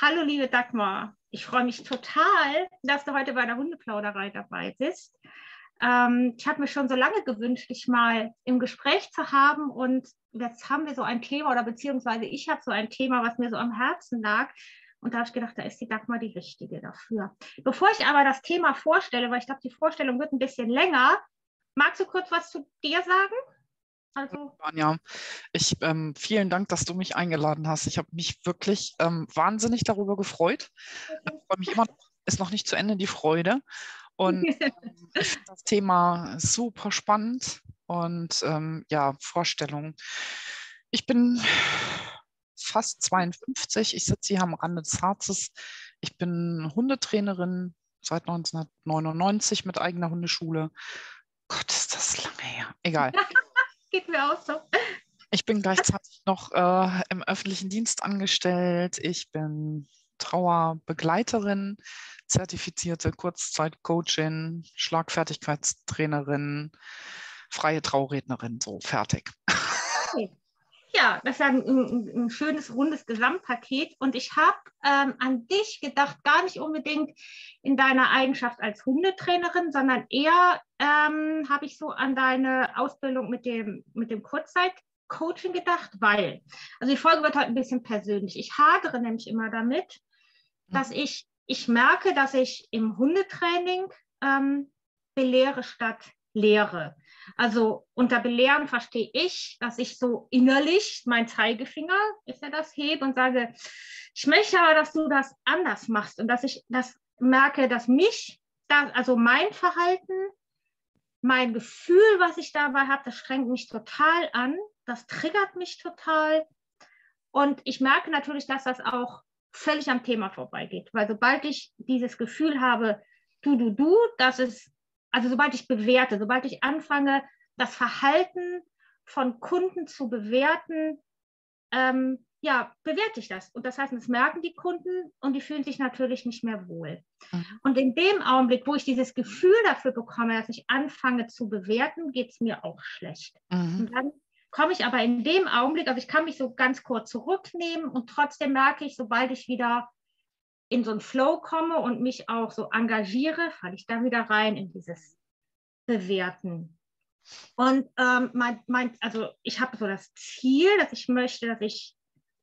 Hallo, liebe Dagmar. Ich freue mich total, dass du heute bei der Hundeplauderei dabei bist. Ähm, ich habe mir schon so lange gewünscht, dich mal im Gespräch zu haben. Und jetzt haben wir so ein Thema, oder beziehungsweise ich habe so ein Thema, was mir so am Herzen lag. Und da habe ich gedacht, da ist die Dagmar die Richtige dafür. Bevor ich aber das Thema vorstelle, weil ich glaube, die Vorstellung wird ein bisschen länger, magst du kurz was zu dir sagen? Also. Anja, ich, ähm, vielen Dank, dass du mich eingeladen hast. Ich habe mich wirklich ähm, wahnsinnig darüber gefreut. Ich freue mich immer noch, ist noch nicht zu Ende die Freude. Und ähm, ich finde das Thema super spannend und ähm, ja, Vorstellung. Ich bin fast 52. Ich sitze hier am Rande des Harzes. Ich bin Hundetrainerin seit 1999 mit eigener Hundeschule. Gott, ist das lange her. Egal. Geht mir auch so. Ich bin gleichzeitig noch äh, im öffentlichen Dienst angestellt. Ich bin Trauerbegleiterin, zertifizierte Kurzzeitcoachin, Schlagfertigkeitstrainerin, freie Traurednerin, so fertig. Okay. Ja, das ist ein, ein, ein, schönes, rundes Gesamtpaket. Und ich habe ähm, an dich gedacht, gar nicht unbedingt in deiner Eigenschaft als Hundetrainerin, sondern eher ähm, habe ich so an deine Ausbildung mit dem, mit dem Kurzzeitcoaching gedacht, weil, also die Folge wird heute ein bisschen persönlich. Ich hadere nämlich immer damit, dass mhm. ich, ich merke, dass ich im Hundetraining ähm, belehre statt lehre. Also unter Belehren verstehe ich, dass ich so innerlich mein Zeigefinger, ist ja das, hebe und sage, ich möchte aber, dass du das anders machst und dass ich das merke, dass mich, das, also mein Verhalten, mein Gefühl, was ich dabei habe, das strengt mich total an, das triggert mich total. Und ich merke natürlich, dass das auch völlig am Thema vorbeigeht, weil sobald ich dieses Gefühl habe, du, du, du, das ist also sobald ich bewerte, sobald ich anfange, das Verhalten von Kunden zu bewerten, ähm, ja, bewerte ich das. Und das heißt, das merken die Kunden und die fühlen sich natürlich nicht mehr wohl. Mhm. Und in dem Augenblick, wo ich dieses Gefühl dafür bekomme, dass ich anfange zu bewerten, geht es mir auch schlecht. Mhm. Und dann komme ich aber in dem Augenblick, also ich kann mich so ganz kurz zurücknehmen und trotzdem merke ich, sobald ich wieder in so einen Flow komme und mich auch so engagiere, falle ich da wieder rein in dieses Bewerten. Und ähm, mein, mein, also ich habe so das Ziel, dass ich möchte, dass ich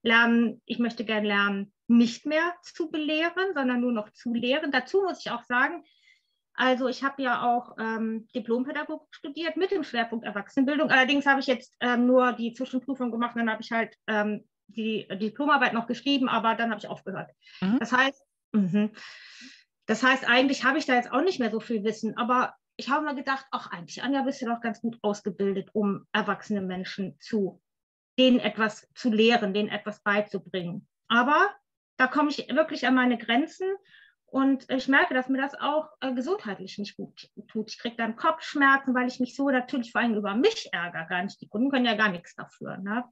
lernen, ich möchte gerne lernen, nicht mehr zu belehren, sondern nur noch zu lehren. Dazu muss ich auch sagen, also ich habe ja auch ähm, Diplompädagogik studiert mit dem Schwerpunkt Erwachsenenbildung. Allerdings habe ich jetzt ähm, nur die Zwischenprüfung gemacht und dann habe ich halt ähm, die, die Diplomarbeit noch geschrieben, aber dann habe ich aufgehört. Mhm. Das heißt, mh, das heißt, eigentlich habe ich da jetzt auch nicht mehr so viel Wissen, aber ich habe mir gedacht, ach eigentlich, Anja, bist du doch ganz gut ausgebildet, um erwachsene Menschen zu, denen etwas zu lehren, denen etwas beizubringen. Aber da komme ich wirklich an meine Grenzen und ich merke, dass mir das auch äh, gesundheitlich nicht gut tut. Ich kriege dann Kopfschmerzen, weil ich mich so natürlich vor allem über mich ärgere. Gar nicht. Die Kunden können ja gar nichts dafür. Ne?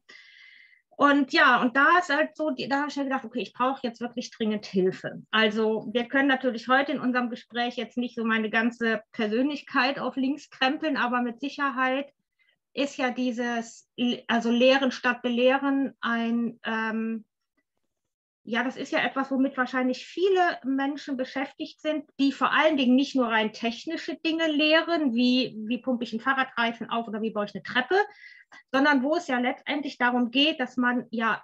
Und ja, und da ist halt so, da habe ich ja gedacht, okay, ich brauche jetzt wirklich dringend Hilfe. Also wir können natürlich heute in unserem Gespräch jetzt nicht so meine ganze Persönlichkeit auf links krempeln, aber mit Sicherheit ist ja dieses, also Lehren statt Belehren ein, ähm, ja, das ist ja etwas, womit wahrscheinlich viele Menschen beschäftigt sind, die vor allen Dingen nicht nur rein technische Dinge lehren, wie, wie pumpe ich einen Fahrradreifen auf oder wie baue ich eine Treppe, sondern wo es ja letztendlich darum geht, dass man ja,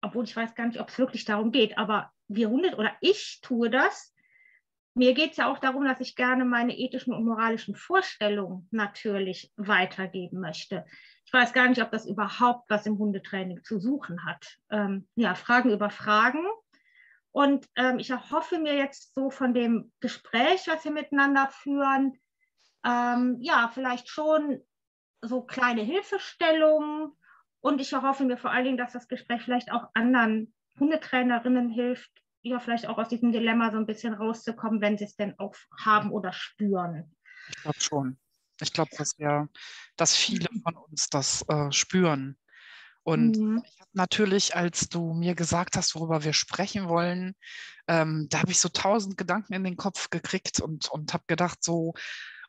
obwohl ich weiß gar nicht, ob es wirklich darum geht, aber wir Hunde oder ich tue das. Mir geht es ja auch darum, dass ich gerne meine ethischen und moralischen Vorstellungen natürlich weitergeben möchte. Ich weiß gar nicht, ob das überhaupt was im Hundetraining zu suchen hat. Ähm, ja, Fragen über Fragen. Und ähm, ich erhoffe mir jetzt so von dem Gespräch, was wir miteinander führen, ähm, ja, vielleicht schon so kleine Hilfestellungen. Und ich erhoffe mir vor allen Dingen, dass das Gespräch vielleicht auch anderen Hundetrainerinnen hilft, ja, vielleicht auch aus diesem Dilemma so ein bisschen rauszukommen, wenn sie es denn auch haben oder spüren. Ich glaube schon. Ich glaube, dass wir, dass viele mhm. von uns das äh, spüren. Und mhm. ich habe natürlich, als du mir gesagt hast, worüber wir sprechen wollen, ähm, da habe ich so tausend Gedanken in den Kopf gekriegt und, und habe gedacht, so,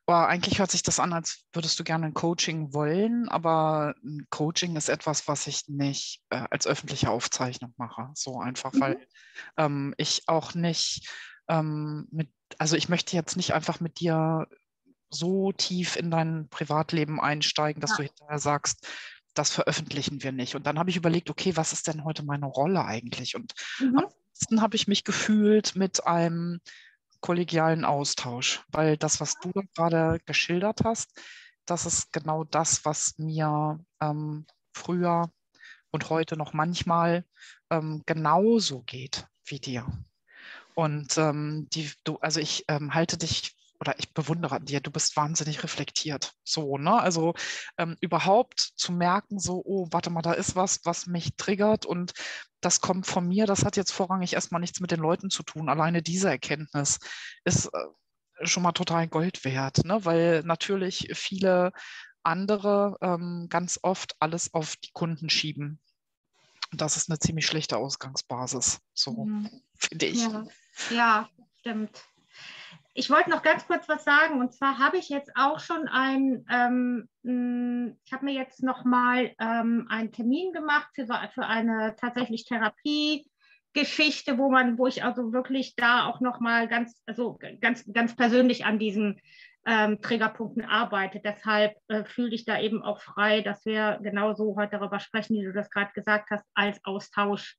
Aber eigentlich hört sich das an, als würdest du gerne ein Coaching wollen, aber ein Coaching ist etwas, was ich nicht äh, als öffentliche Aufzeichnung mache. So einfach, mhm. weil ähm, ich auch nicht ähm, mit, also ich möchte jetzt nicht einfach mit dir so tief in dein Privatleben einsteigen, dass ja. du hinterher sagst, das veröffentlichen wir nicht. Und dann habe ich überlegt, okay, was ist denn heute meine Rolle eigentlich? Und mhm. ansonsten habe ich mich gefühlt mit einem kollegialen Austausch, weil das, was du gerade geschildert hast, das ist genau das, was mir ähm, früher und heute noch manchmal ähm, genauso geht wie dir. Und ähm, die, du, also ich ähm, halte dich oder ich bewundere dir, du bist wahnsinnig reflektiert. So, ne? Also ähm, überhaupt zu merken, so, oh, warte mal, da ist was, was mich triggert und das kommt von mir, das hat jetzt vorrangig erstmal nichts mit den Leuten zu tun. Alleine diese Erkenntnis ist äh, schon mal total Gold wert, ne? weil natürlich viele andere ähm, ganz oft alles auf die Kunden schieben. das ist eine ziemlich schlechte Ausgangsbasis, so mhm. finde ich. Ja. ja, stimmt. Ich wollte noch ganz kurz was sagen. Und zwar habe ich jetzt auch schon ein, ähm, hm, ich habe mir jetzt nochmal ähm, einen Termin gemacht für, für eine tatsächlich Therapiegeschichte, wo man, wo ich also wirklich da auch nochmal ganz, also ganz, ganz persönlich an diesen ähm, Trägerpunkten arbeite. Deshalb äh, fühle ich da eben auch frei, dass wir genauso heute darüber sprechen, wie du das gerade gesagt hast, als Austausch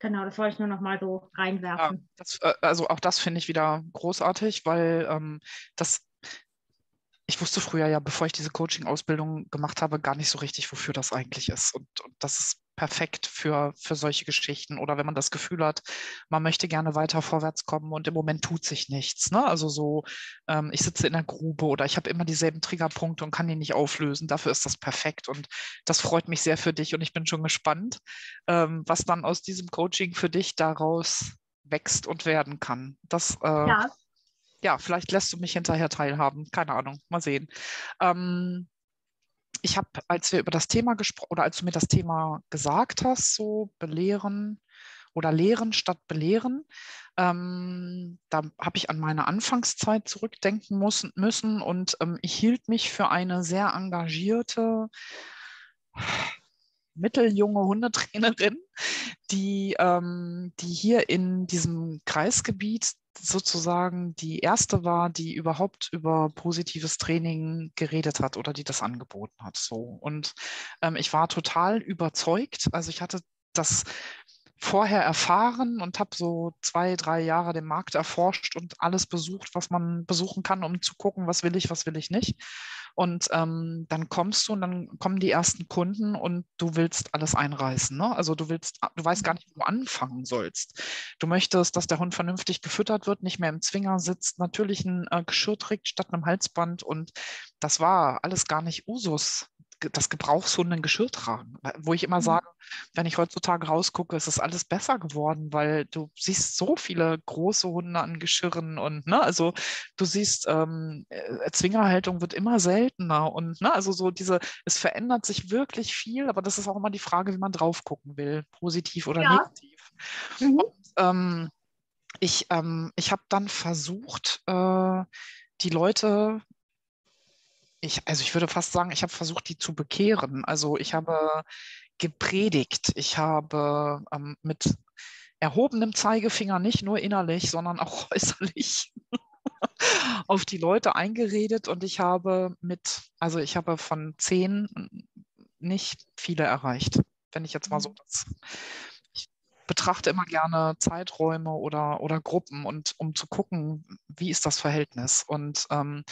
Genau, das wollte ich nur noch mal so reinwerfen. Ja, das, äh, also auch das finde ich wieder großartig, weil ähm, das ich wusste früher ja, bevor ich diese Coaching-Ausbildung gemacht habe, gar nicht so richtig, wofür das eigentlich ist. Und, und, das ist perfekt für, für solche Geschichten. Oder wenn man das Gefühl hat, man möchte gerne weiter vorwärts kommen und im Moment tut sich nichts. Ne? Also so, ähm, ich sitze in der Grube oder ich habe immer dieselben Triggerpunkte und kann die nicht auflösen. Dafür ist das perfekt. Und das freut mich sehr für dich und ich bin schon gespannt, ähm, was dann aus diesem Coaching für dich daraus wächst und werden kann. Das äh, ja ja, vielleicht lässt du mich hinterher teilhaben. Keine Ahnung, mal sehen. Ähm, ich habe, als wir über das Thema gesprochen oder als du mir das Thema gesagt hast, so belehren oder lehren statt belehren, ähm, da habe ich an meine Anfangszeit zurückdenken muss, müssen und ähm, ich hielt mich für eine sehr engagierte, mitteljunge Hundetrainerin, die, ähm, die hier in diesem Kreisgebiet sozusagen die erste war, die überhaupt über positives Training geredet hat oder die das angeboten hat. So. Und ähm, ich war total überzeugt. Also ich hatte das vorher erfahren und habe so zwei, drei Jahre den Markt erforscht und alles besucht, was man besuchen kann, um zu gucken, was will ich, was will ich nicht. Und ähm, dann kommst du und dann kommen die ersten Kunden und du willst alles einreißen. Ne? Also du willst, du weißt gar nicht, wo du anfangen sollst. Du möchtest, dass der Hund vernünftig gefüttert wird, nicht mehr im Zwinger sitzt, natürlich ein äh, Geschirr trägt statt einem Halsband. Und das war alles gar nicht Usus das Gebrauchshunde ein Geschirr tragen. Wo ich immer mhm. sage, wenn ich heutzutage rausgucke, ist es alles besser geworden, weil du siehst so viele große Hunde an Geschirren und ne, also du siehst, ähm, äh, Zwingerhaltung wird immer seltener und ne, also so diese, es verändert sich wirklich viel, aber das ist auch immer die Frage, wie man drauf gucken will, positiv oder ja. negativ. Mhm. Und, ähm, ich ähm, ich habe dann versucht, äh, die Leute ich, also ich würde fast sagen, ich habe versucht, die zu bekehren. Also ich habe gepredigt, ich habe ähm, mit erhobenem Zeigefinger nicht nur innerlich, sondern auch äußerlich auf die Leute eingeredet und ich habe mit, also ich habe von zehn nicht viele erreicht, wenn ich jetzt mal so mhm. das. Ich betrachte immer gerne Zeiträume oder, oder Gruppen und um zu gucken, wie ist das Verhältnis. Und ähm,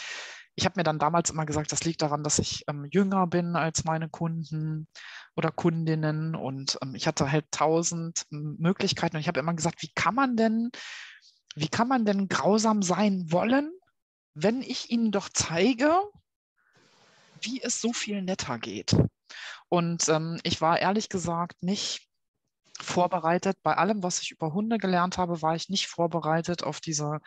ich habe mir dann damals immer gesagt, das liegt daran, dass ich ähm, jünger bin als meine Kunden oder Kundinnen und ähm, ich hatte halt tausend ähm, Möglichkeiten und ich habe immer gesagt, wie kann man denn, wie kann man denn grausam sein wollen, wenn ich ihnen doch zeige, wie es so viel netter geht. Und ähm, ich war ehrlich gesagt nicht vorbereitet. Bei allem, was ich über Hunde gelernt habe, war ich nicht vorbereitet auf diese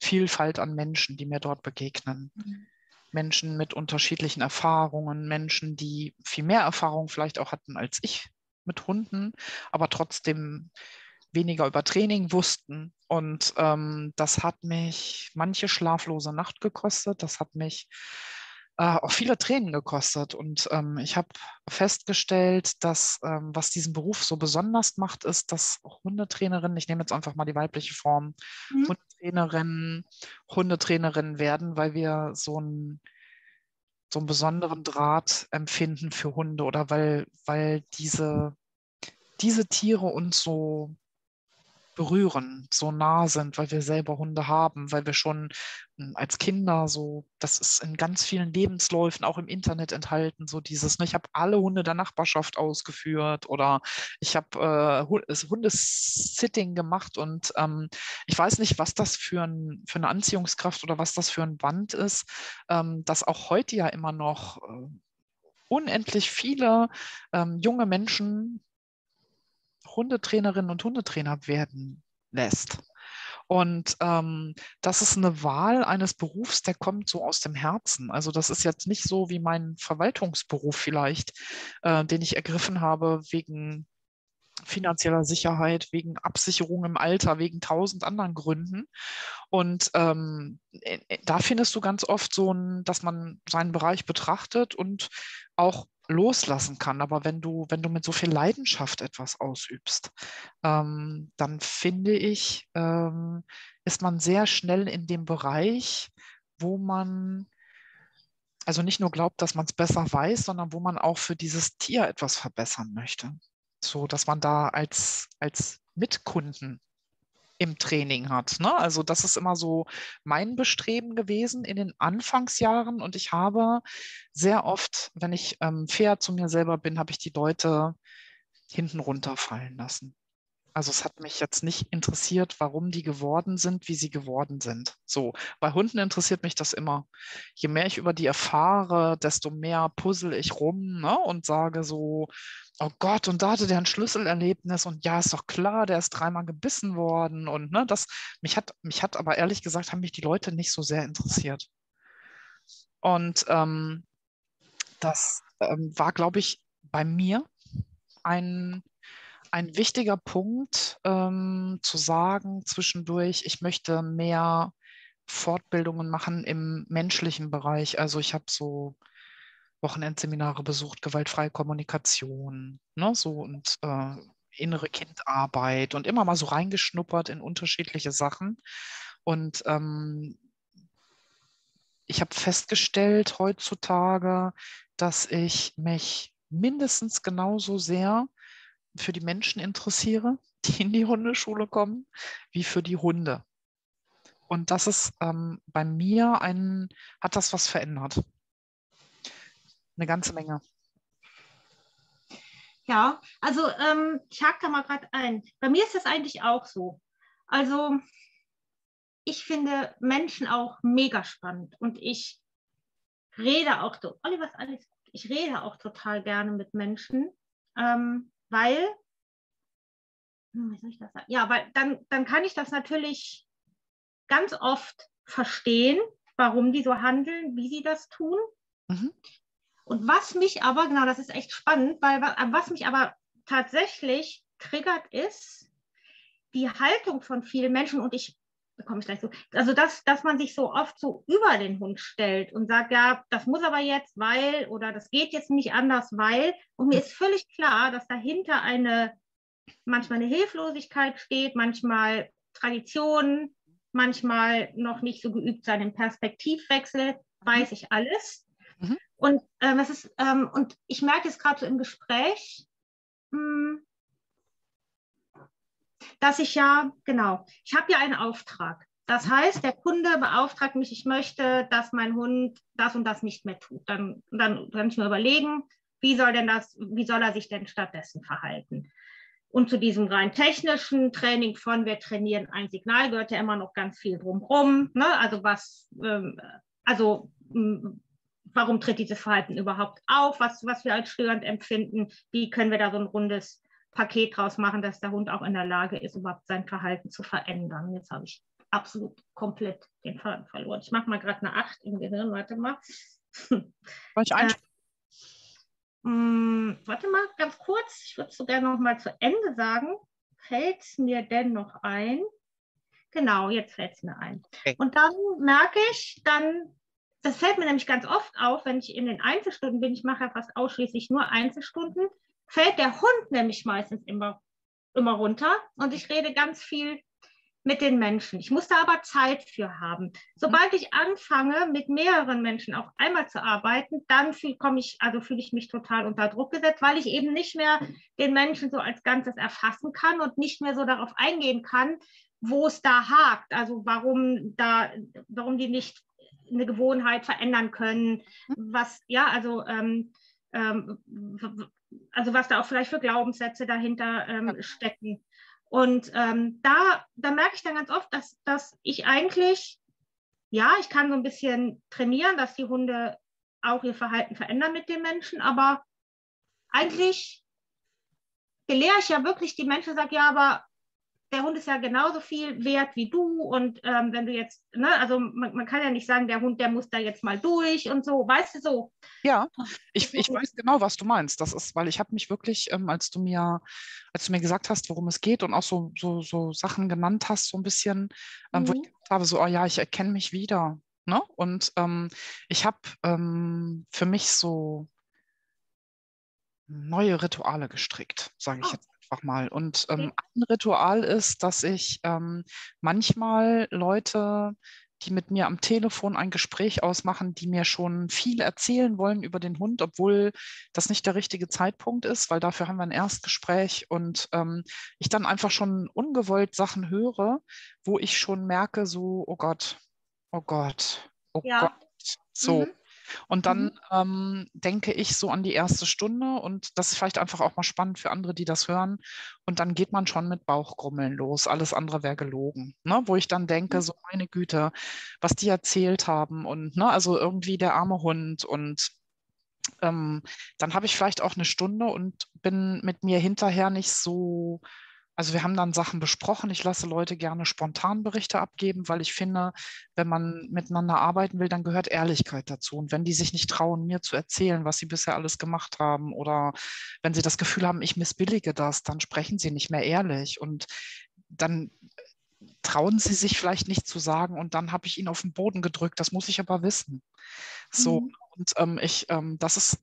Vielfalt an Menschen, die mir dort begegnen. Mhm. Menschen mit unterschiedlichen Erfahrungen, Menschen, die viel mehr Erfahrung vielleicht auch hatten als ich mit Hunden, aber trotzdem weniger über Training wussten. Und ähm, das hat mich manche schlaflose Nacht gekostet. Das hat mich äh, auch viele Tränen gekostet. Und ähm, ich habe festgestellt, dass ähm, was diesen Beruf so besonders macht, ist, dass Hundetrainerinnen, ich nehme jetzt einfach mal die weibliche Form, mhm. Hundetrainerinnen, Hundetrainerinnen werden, weil wir so ein so einen besonderen Draht empfinden für Hunde oder weil, weil diese, diese Tiere uns so berühren, so nah sind, weil wir selber Hunde haben, weil wir schon hm, als Kinder so, das ist in ganz vielen Lebensläufen auch im Internet enthalten, so dieses, ne, ich habe alle Hunde der Nachbarschaft ausgeführt oder ich habe äh, Hundesitting gemacht und ähm, ich weiß nicht, was das für, ein, für eine Anziehungskraft oder was das für ein Band ist, ähm, das auch heute ja immer noch äh, unendlich viele ähm, junge Menschen Hundetrainerinnen und Hundetrainer werden lässt. Und ähm, das ist eine Wahl eines Berufs, der kommt so aus dem Herzen. Also das ist jetzt nicht so wie mein Verwaltungsberuf vielleicht, äh, den ich ergriffen habe wegen finanzieller Sicherheit, wegen Absicherung im Alter, wegen tausend anderen Gründen. Und ähm, äh, da findest du ganz oft so, ein, dass man seinen Bereich betrachtet und auch loslassen kann. Aber wenn du, wenn du mit so viel Leidenschaft etwas ausübst, ähm, dann finde ich, ähm, ist man sehr schnell in dem Bereich, wo man also nicht nur glaubt, dass man es besser weiß, sondern wo man auch für dieses Tier etwas verbessern möchte. So dass man da als, als Mitkunden im Training hat. Ne? Also das ist immer so mein Bestreben gewesen in den Anfangsjahren. Und ich habe sehr oft, wenn ich ähm, fair zu mir selber bin, habe ich die Leute hinten runterfallen lassen. Also es hat mich jetzt nicht interessiert, warum die geworden sind, wie sie geworden sind. So, bei Hunden interessiert mich das immer. Je mehr ich über die erfahre, desto mehr puzzle ich rum ne, und sage so, oh Gott, und da hatte der ein Schlüsselerlebnis und ja, ist doch klar, der ist dreimal gebissen worden und ne, das, mich hat, mich hat aber ehrlich gesagt, haben mich die Leute nicht so sehr interessiert. Und ähm, das ähm, war, glaube ich, bei mir ein ein wichtiger Punkt ähm, zu sagen zwischendurch, ich möchte mehr Fortbildungen machen im menschlichen Bereich. Also ich habe so Wochenendseminare besucht, gewaltfreie Kommunikation, ne, so und äh, innere Kindarbeit und immer mal so reingeschnuppert in unterschiedliche Sachen. Und ähm, ich habe festgestellt heutzutage, dass ich mich mindestens genauso sehr für die Menschen interessiere, die in die Hundeschule kommen, wie für die Hunde. Und das ist ähm, bei mir ein, hat das was verändert. Eine ganze Menge. Ja, also ähm, ich hake da mal gerade ein. Bei mir ist das eigentlich auch so. Also ich finde Menschen auch mega spannend und ich rede auch Oliver ist alles. Ich rede auch total gerne mit Menschen. Ähm, weil, hm, wie soll ich das sagen? Ja, weil dann, dann kann ich das natürlich ganz oft verstehen, warum die so handeln, wie sie das tun. Mhm. Und was mich aber, genau, das ist echt spannend, weil was mich aber tatsächlich triggert ist, die Haltung von vielen Menschen und ich da komme ich gleich so. Also, dass, dass man sich so oft so über den Hund stellt und sagt, ja, das muss aber jetzt, weil, oder das geht jetzt nicht anders, weil. Und mir ist völlig klar, dass dahinter eine, manchmal eine Hilflosigkeit steht, manchmal Tradition, manchmal noch nicht so geübt sein im Perspektivwechsel, weiß ich alles. Mhm. Und, ähm, das ist, ähm, und ich merke es gerade so im Gespräch, mh, hm, dass ich ja, genau, ich habe ja einen Auftrag. Das heißt, der Kunde beauftragt mich, ich möchte, dass mein Hund das und das nicht mehr tut. Dann, dann kann ich mir überlegen, wie soll denn das, wie soll er sich denn stattdessen verhalten? Und zu diesem rein technischen Training von wir trainieren ein Signal gehört ja immer noch ganz viel drumherum. Ne? Also was, ähm, also warum tritt dieses Verhalten überhaupt auf? Was, was wir als störend empfinden? Wie können wir da so ein rundes Paket draus machen, dass der Hund auch in der Lage ist, überhaupt sein Verhalten zu verändern. Jetzt habe ich absolut komplett den Faden verloren. Ich mache mal gerade eine 8 im Gehirn, warte mal. ich äh, mh, mm, warte mal, ganz kurz, ich würde es so gerne noch mal zu Ende sagen. fällt es mir denn noch ein? Genau, jetzt fällt es mir ein. Okay. Und dann merke ich, dann, das fällt mir nämlich ganz oft auf, wenn ich in den Einzelstunden bin, ich mache ja fast ausschließlich nur Einzelstunden, fällt der Hund nämlich meistens immer, immer runter und ich rede ganz viel mit den Menschen. Ich muss da aber Zeit für haben. Sobald ich anfange, mit mehreren Menschen auf einmal zu arbeiten, dann komme ich, also fühle ich mich total unter Druck gesetzt, weil ich eben nicht mehr den Menschen so als Ganzes erfassen kann und nicht mehr so darauf eingehen kann, wo es da hakt, also warum da, warum die nicht eine Gewohnheit verändern können, was, ja, also ähm, ähm, also was da auch vielleicht für Glaubenssätze dahinter ähm, stecken. Und ähm, da, da merke ich dann ganz oft, dass, dass ich eigentlich, ja, ich kann so ein bisschen trainieren, dass die Hunde auch ihr Verhalten verändern mit den Menschen, aber eigentlich gelehre ich ja wirklich die Menschen, sage ja, aber der Hund ist ja genauso viel wert wie du und ähm, wenn du jetzt, ne, also man, man, kann ja nicht sagen, der Hund, der muss da jetzt mal durch und so, weißt du so. Ja, ich, ich weiß genau, was du meinst. Das ist, weil ich habe mich wirklich, ähm, als du mir, als du mir gesagt hast, worum es geht und auch so, so, so Sachen genannt hast, so ein bisschen, ähm, mhm. wo ich mhm. habe, so, oh ja, ich erkenne mich wieder. Ne? Und ähm, ich habe ähm, für mich so neue Rituale gestrickt, sage ich oh. jetzt einfach mal. Und ähm, ein Ritual ist, dass ich ähm, manchmal Leute, die mit mir am Telefon ein Gespräch ausmachen, die mir schon viel erzählen wollen über den Hund, obwohl das nicht der richtige Zeitpunkt ist, weil dafür haben wir ein Erstgespräch und ähm, ich dann einfach schon ungewollt Sachen höre, wo ich schon merke, so, oh Gott, oh Gott, oh ja. Gott. So, mhm. Und dann mhm. ähm, denke ich so an die erste Stunde und das ist vielleicht einfach auch mal spannend für andere, die das hören. Und dann geht man schon mit Bauchgrummeln los. Alles andere wäre gelogen. Ne? Wo ich dann denke, mhm. so meine Güte, was die erzählt haben und ne, also irgendwie der arme Hund und ähm, dann habe ich vielleicht auch eine Stunde und bin mit mir hinterher nicht so also wir haben dann Sachen besprochen. Ich lasse Leute gerne spontan Berichte abgeben, weil ich finde, wenn man miteinander arbeiten will, dann gehört Ehrlichkeit dazu. Und wenn die sich nicht trauen, mir zu erzählen, was sie bisher alles gemacht haben, oder wenn sie das Gefühl haben, ich missbillige das, dann sprechen sie nicht mehr ehrlich. Und dann trauen sie sich vielleicht nicht zu sagen und dann habe ich ihn auf den Boden gedrückt. Das muss ich aber wissen. So, mhm. und ähm, ich, ähm, das ist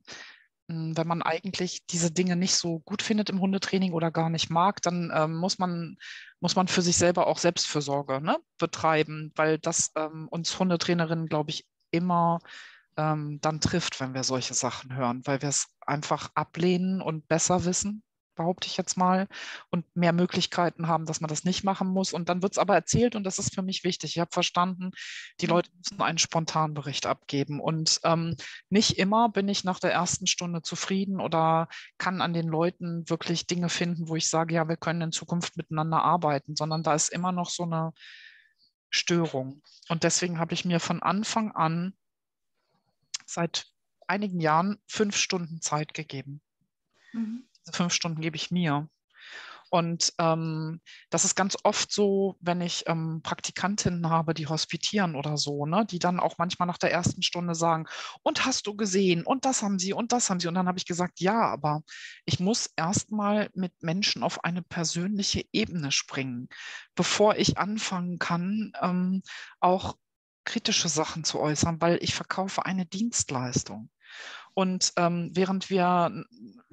wenn man eigentlich diese Dinge nicht so gut findet im Hundetraining oder gar nicht mag, dann ähm, muss, man, muss man für sich selber auch Selbstfürsorge ne, betreiben, weil das ähm, uns Hundetrainerinnen, glaube ich, immer ähm, dann trifft, wenn wir solche Sachen hören, weil wir es einfach ablehnen und besser wissen behaupte ich jetzt mal, und mehr Möglichkeiten haben, dass man das nicht machen muss. Und dann wird es aber erzählt und das ist für mich wichtig. Ich habe verstanden, die mhm. Leute müssen einen Spontanbericht abgeben. Und ähm, nicht immer bin ich nach der ersten Stunde zufrieden oder kann an den Leuten wirklich Dinge finden, wo ich sage, ja, wir können in Zukunft miteinander arbeiten, sondern da ist immer noch so eine Störung. Und deswegen habe ich mir von Anfang an seit einigen Jahren fünf Stunden Zeit gegeben. Mhm fünf Stunden gebe ich mir. Und ähm, das ist ganz oft so, wenn ich ähm, Praktikantinnen habe, die hospitieren oder so, ne, die dann auch manchmal nach der ersten Stunde sagen, und hast du gesehen, und das haben sie, und das haben sie. Und dann habe ich gesagt, ja, aber ich muss erstmal mit Menschen auf eine persönliche Ebene springen, bevor ich anfangen kann, ähm, auch kritische Sachen zu äußern, weil ich verkaufe eine Dienstleistung. Und ähm, während wir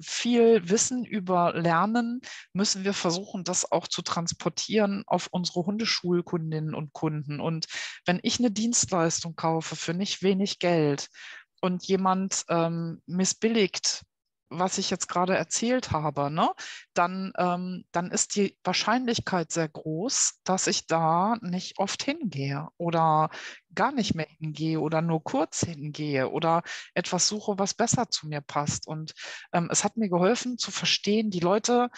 viel Wissen über Lernen, müssen wir versuchen, das auch zu transportieren auf unsere Hundeschulkundinnen und Kunden. Und wenn ich eine Dienstleistung kaufe für nicht wenig Geld und jemand ähm, missbilligt was ich jetzt gerade erzählt habe, ne, dann, ähm, dann ist die Wahrscheinlichkeit sehr groß, dass ich da nicht oft hingehe oder gar nicht mehr hingehe oder nur kurz hingehe oder etwas suche, was besser zu mir passt. Und ähm, es hat mir geholfen zu verstehen, die Leute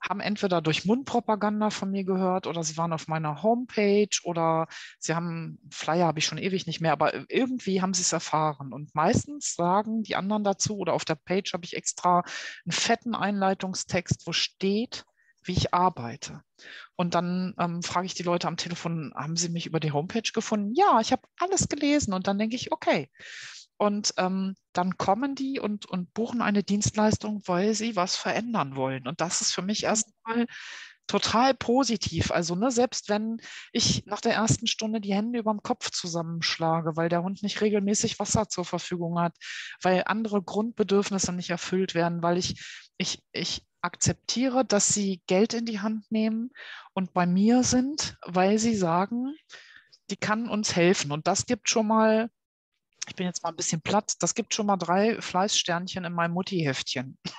haben entweder durch Mundpropaganda von mir gehört oder sie waren auf meiner Homepage oder sie haben, Flyer habe ich schon ewig nicht mehr, aber irgendwie haben sie es erfahren. Und meistens sagen die anderen dazu oder auf der Page habe ich extra einen fetten Einleitungstext, wo steht, wie ich arbeite. Und dann ähm, frage ich die Leute am Telefon, haben sie mich über die Homepage gefunden? Ja, ich habe alles gelesen. Und dann denke ich, okay, und ähm, dann kommen die und, und buchen eine Dienstleistung, weil sie was verändern wollen. Und das ist für mich erstmal total positiv. Also ne, selbst wenn ich nach der ersten Stunde die Hände über dem Kopf zusammenschlage, weil der Hund nicht regelmäßig Wasser zur Verfügung hat, weil andere Grundbedürfnisse nicht erfüllt werden, weil ich, ich, ich akzeptiere, dass sie Geld in die Hand nehmen und bei mir sind, weil sie sagen, die kann uns helfen. Und das gibt schon mal, ich bin jetzt mal ein bisschen platt, das gibt schon mal drei Fleißsternchen in meinem Mutti-Heftchen.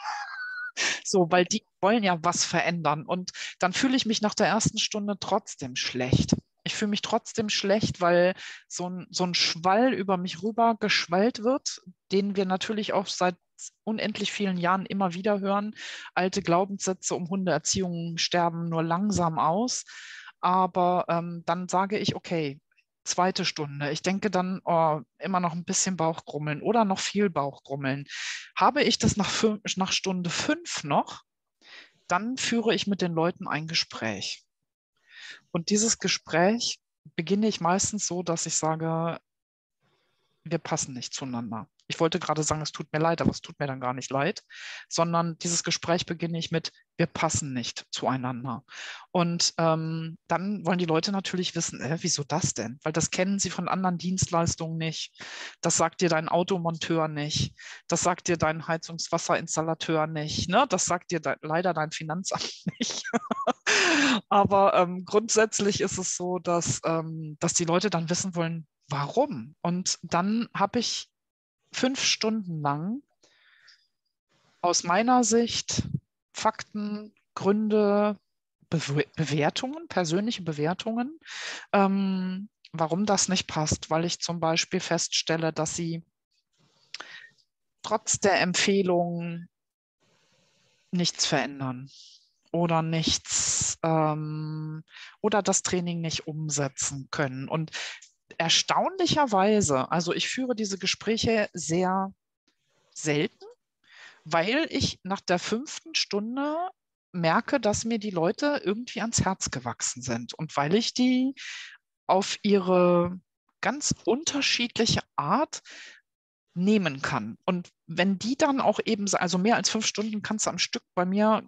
So, weil die wollen ja was verändern. Und dann fühle ich mich nach der ersten Stunde trotzdem schlecht. Ich fühle mich trotzdem schlecht, weil so ein, so ein Schwall über mich rüber geschwallt wird, den wir natürlich auch seit unendlich vielen Jahren immer wieder hören. Alte Glaubenssätze um Hundeerziehung sterben nur langsam aus. Aber ähm, dann sage ich, okay, zweite Stunde. Ich denke dann oh, immer noch ein bisschen Bauchgrummeln oder noch viel Bauchgrummeln. Habe ich das nach, fünf, nach Stunde fünf noch, dann führe ich mit den Leuten ein Gespräch. Und dieses Gespräch beginne ich meistens so, dass ich sage, wir passen nicht zueinander. Ich wollte gerade sagen, es tut mir leid, aber es tut mir dann gar nicht leid, sondern dieses Gespräch beginne ich mit, wir passen nicht zueinander. Und ähm, dann wollen die Leute natürlich wissen, äh, wieso das denn? Weil das kennen sie von anderen Dienstleistungen nicht. Das sagt dir dein Automonteur nicht. Das sagt dir dein Heizungswasserinstallateur nicht. Ne? Das sagt dir de leider dein Finanzamt nicht. aber ähm, grundsätzlich ist es so, dass, ähm, dass die Leute dann wissen wollen, warum. Und dann habe ich fünf Stunden lang aus meiner Sicht Fakten, Gründe, Be Bewertungen, persönliche Bewertungen, ähm, warum das nicht passt, weil ich zum Beispiel feststelle, dass sie trotz der Empfehlung nichts verändern oder nichts ähm, oder das Training nicht umsetzen können. Und erstaunlicherweise, also ich führe diese Gespräche sehr selten, weil ich nach der fünften Stunde merke, dass mir die Leute irgendwie ans Herz gewachsen sind und weil ich die auf ihre ganz unterschiedliche Art nehmen kann. Und wenn die dann auch eben, also mehr als fünf Stunden kannst du am Stück bei mir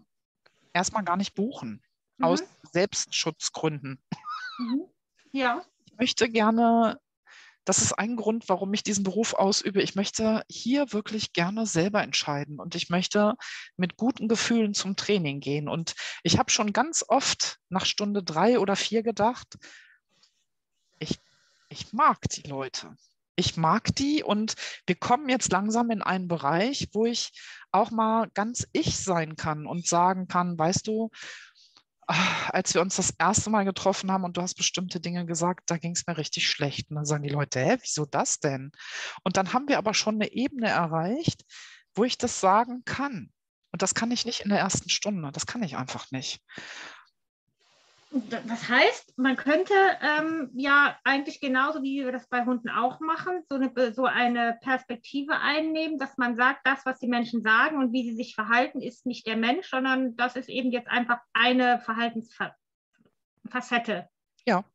erstmal gar nicht buchen, mhm. aus Selbstschutzgründen. Mhm. Ja möchte gerne, das ist ein Grund, warum ich diesen Beruf ausübe. Ich möchte hier wirklich gerne selber entscheiden und ich möchte mit guten Gefühlen zum Training gehen. Und ich habe schon ganz oft nach Stunde drei oder vier gedacht, ich, ich mag die Leute. Ich mag die und wir kommen jetzt langsam in einen Bereich, wo ich auch mal ganz ich sein kann und sagen kann, weißt du, als wir uns das erste Mal getroffen haben und du hast bestimmte Dinge gesagt, da ging es mir richtig schlecht. Und dann sagen die Leute, hä, wieso das denn? Und dann haben wir aber schon eine Ebene erreicht, wo ich das sagen kann. Und das kann ich nicht in der ersten Stunde. Das kann ich einfach nicht. Das heißt, man könnte ähm, ja eigentlich genauso wie wir das bei Hunden auch machen, so eine, so eine Perspektive einnehmen, dass man sagt, das, was die Menschen sagen und wie sie sich verhalten, ist nicht der Mensch, sondern das ist eben jetzt einfach eine Verhaltensfacette. Ja.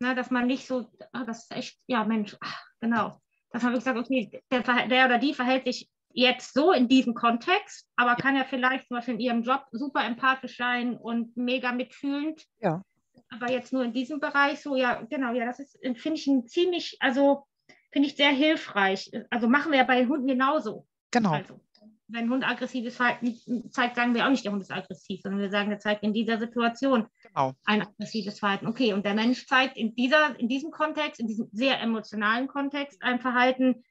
Na, dass man nicht so, oh, das ist echt, ja Mensch, ach, genau. Dass man wirklich sagt, okay, der, der oder die verhält sich jetzt so in diesem Kontext, aber kann ja vielleicht zum Beispiel in ihrem Job super empathisch sein und mega mitfühlend. Ja. Aber jetzt nur in diesem Bereich so, ja, genau, ja, das ist, finde ich, ein ziemlich, also finde ich sehr hilfreich. Also machen wir ja bei Hunden genauso. Genau. Also, wenn ein Hund aggressives Verhalten zeigt, sagen wir auch nicht, der Hund ist aggressiv, sondern wir sagen, er zeigt in dieser Situation genau. ein aggressives Verhalten. Okay, und der Mensch zeigt in, dieser, in diesem Kontext, in diesem sehr emotionalen Kontext ein Verhalten,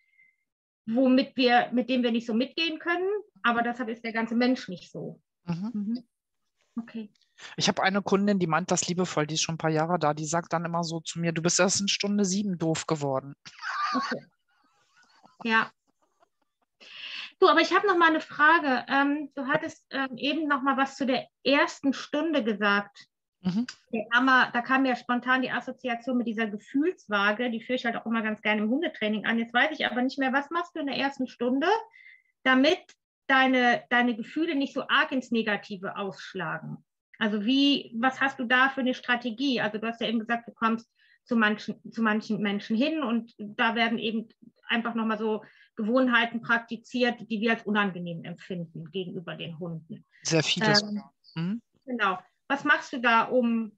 womit wir, mit dem wir nicht so mitgehen können, aber deshalb ist der ganze Mensch nicht so. Mhm. Mhm. Okay. Ich habe eine Kundin, die meint das liebevoll, die ist schon ein paar Jahre da, die sagt dann immer so zu mir, du bist erst in Stunde sieben doof geworden. Okay. Ja. Du, aber ich habe noch mal eine Frage. Ähm, du hattest ähm, eben noch mal was zu der ersten Stunde gesagt. Mhm. Da, da, kam ja spontan die Assoziation mit dieser Gefühlswaage, die führe ich halt auch immer ganz gerne im Hundetraining an. Jetzt weiß ich aber nicht mehr, was machst du in der ersten Stunde, damit deine, deine Gefühle nicht so arg ins Negative ausschlagen. Also wie, was hast du da für eine Strategie? Also du hast ja eben gesagt, du kommst zu manchen, zu manchen Menschen hin und da werden eben einfach nochmal so Gewohnheiten praktiziert, die wir als unangenehm empfinden gegenüber den Hunden. Sehr viele. Ähm, mhm. Genau. Was machst du da, um,